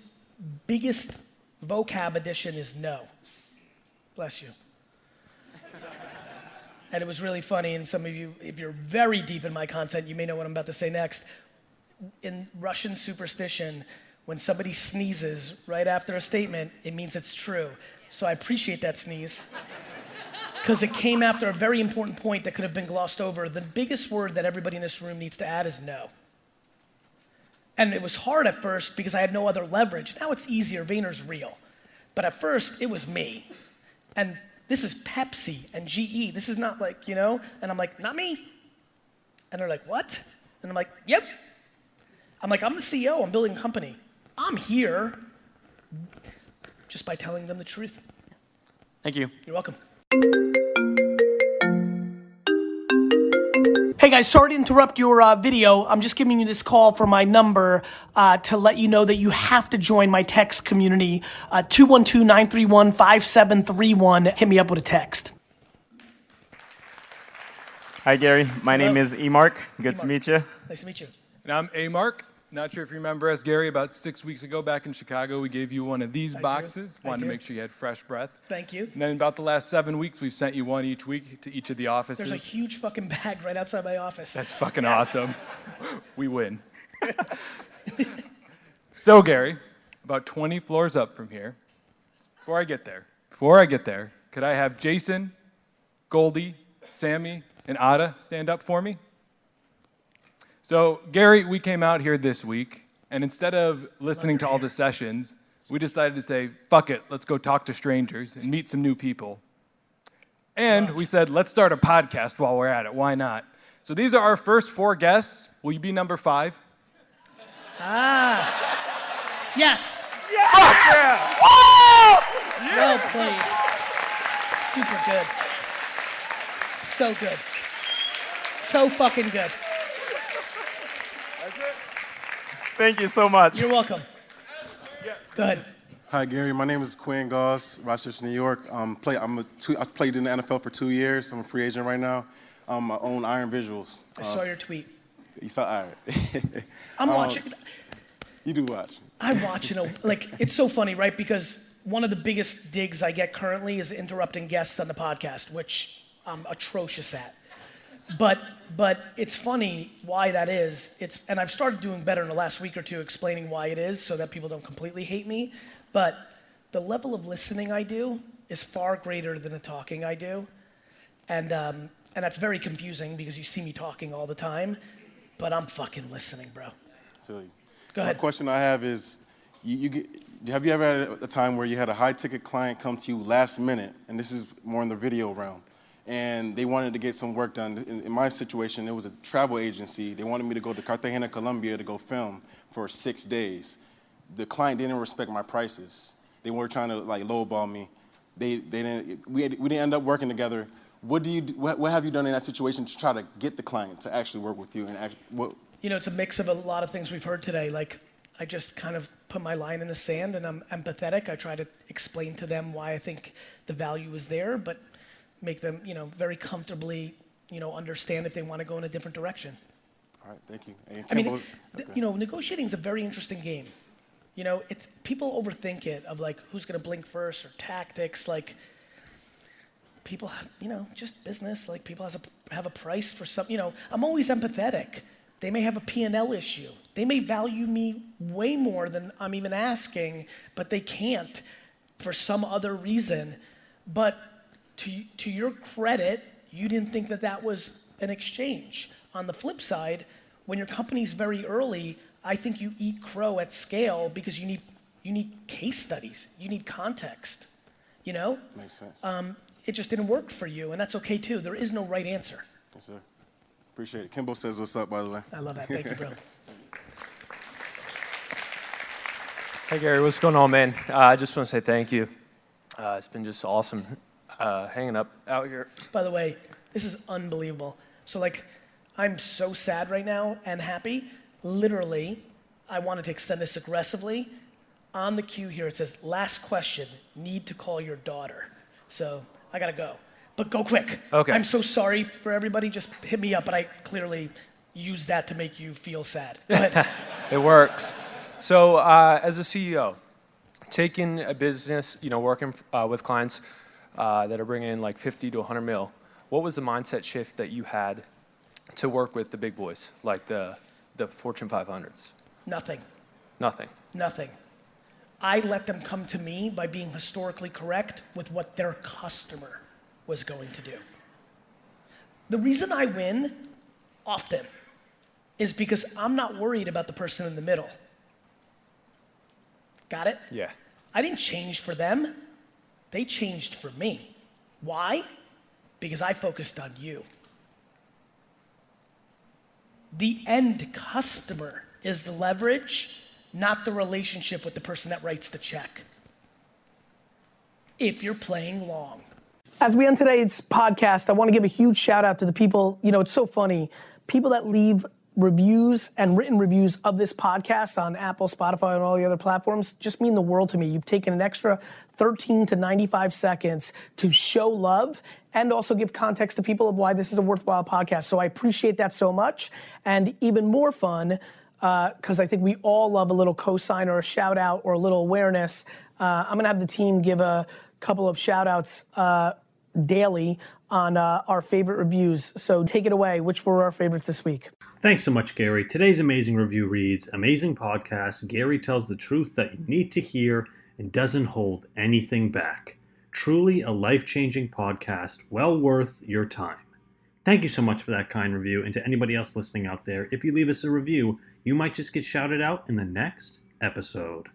biggest vocab addition is no. Bless you. and it was really funny, and some of you, if you're very deep in my content, you may know what I'm about to say next. In Russian superstition, when somebody sneezes right after a statement, it means it's true. So I appreciate that sneeze. Because it came after a very important point that could have been glossed over. The biggest word that everybody in this room needs to add is no. And it was hard at first because I had no other leverage. Now it's easier. Vayner's real. But at first, it was me. And this is Pepsi and GE. This is not like, you know? And I'm like, not me. And they're like, what? And I'm like, yep. I'm like, I'm the CEO. I'm building a company. I'm here just by telling them the truth.
Thank you.
You're welcome. Hey guys, sorry to interrupt your uh, video. I'm just giving you this call for my number uh, to let you know that you have to join my text community. Uh, 212 931 5731. Hit me up with a text.
Hi, Gary. My name
Hello.
is Emark. Good to meet you.
Nice to meet you.
And I'm A Mark. Not sure if you remember us, Gary. About six weeks ago, back in Chicago, we gave you one of these
I
boxes. Wanted to make sure you had fresh breath.
Thank you.
And then about the last seven weeks, we've sent you one each week to each of the offices.
There's a huge fucking bag right outside my office.
That's fucking awesome. [laughs] we win. [laughs] so, Gary, about 20 floors up from here, before I get there, before I get there, could I have Jason, Goldie, Sammy, and Ada stand up for me? So, Gary, we came out here this week, and instead of listening to all the sessions, we decided to say, fuck it, let's go talk to strangers and meet some new people. And we said, let's start a podcast while we're at it. Why not? So these are our first four guests. Will you be number five?
Ah. Yes.
yeah!
Well played. Super good. So good. So fucking good.
Thank you so much.
You're welcome. Go ahead.
Hi, Gary. My name is Quinn Goss, Rochester, New York. Um, play, I'm a two, I played in the NFL for two years. I'm a free agent right now. Um, I own Iron Visuals.
I
Uh,
saw your tweet.
You saw, all right. [laughs]
I'm
Um,
watching.
You do watch.
I'm watching a like. It's so funny, right? Because one of the biggest digs I get currently is interrupting guests on the podcast, which I'm atrocious at. But but it's funny why that is. It's and I've started doing better in the last week or two, explaining why it is, so that people don't completely hate me. But the level of listening I do is far greater than the talking I do, and um, and that's very confusing because you see me talking all the time, but I'm fucking listening, bro.
Feel you.
Go ahead.
My question I have is, you, you get, have you ever had a time where you had a high ticket client come to you last minute, and this is more in the video realm, and they wanted to get some work done. In, in my situation, it was a travel agency. They wanted me to go to Cartagena, Colombia to go film for six days. The client didn't respect my prices. They were trying to like lowball me. They, they didn't, we, had, we didn't end up working together. What, do you, what, what have you done in that situation to try to get the client to actually work with you? And act, what,
you know, it's a mix of a lot of things we've heard today. Like, I just kind of put my line in the sand and I'm empathetic. I try to explain to them why I think the value is there, but make them, you know, very comfortably, you know, understand if they want to go in a different direction.
all right, thank you.
I mean, you know, negotiating is a very interesting game. You know, it's people overthink it of like who's going to blink first or tactics. Like, people, have, you know, just business. Like, people has a, have a price for some. You know, I'm always empathetic. They may have a P&L issue. They may value me way more than I'm even asking, but they can't for some other reason. But to, to your credit, you didn't think that that was an exchange. On the flip side, when your company's very early, I think you eat crow at scale because you need, you need case studies, you need context. You know?
Makes sense.
Um, it just didn't work for you, and that's okay too. There is no right answer.
Yes, sir. Appreciate it. Kimbo says what's up, by the way.
I love that. Thank you, bro. [laughs]
Hey Gary, what's going on, man? Uh, I just want to say thank you. Uh, it's been just awesome uh, hanging up out here.
By the way, this is unbelievable. So, like, I'm so sad right now and happy. Literally, I wanted to extend this aggressively. On the queue here, it says, last question, need to call your daughter. So, I gotta go. But go quick.
Okay.
I'm so sorry for everybody. Just hit me up, but I clearly used that to make you feel sad. [laughs]
It works. So, uh, as a CEO, taking a business, you know, working uh, with clients uh, that are bringing in like 50 to 100 mil, what was the mindset shift that you had to work with the big boys, like the the Fortune 500s?
Nothing.
Nothing.
Nothing. I let them come to me by being historically correct with what their customer was going to do. The reason I win often is because I'm not worried about the person in the middle. Got it?
Yeah.
I didn't change for them, they changed for me. Why? Because I focused on you. The end customer is the leverage, not the relationship with the person that writes the check. If you're playing long. As we end today's podcast, I want to give a huge shout out to the people. You know, it's so funny. People that leave reviews and written reviews of this podcast on Apple, Spotify, and all the other platforms just mean the world to me. You've taken an extra 13 to 95 seconds to show love and also give context to people of why this is a worthwhile podcast. So I appreciate that so much. And even more fun, because I think we all love a little cosign or a shout out or a little awareness. Uh, I'm gonna have the team give a couple of shout outs uh, daily on uh, our favorite reviews. So take it away. Which were our favorites this week?
Thanks so much, Gary. Today's amazing review reads Amazing podcast. Gary tells the truth that you need to hear and doesn't hold anything back. Truly a life changing podcast, well worth your time. Thank you so much for that kind review. And to anybody else listening out there, if you leave us a review, you might just get shouted out in the next episode.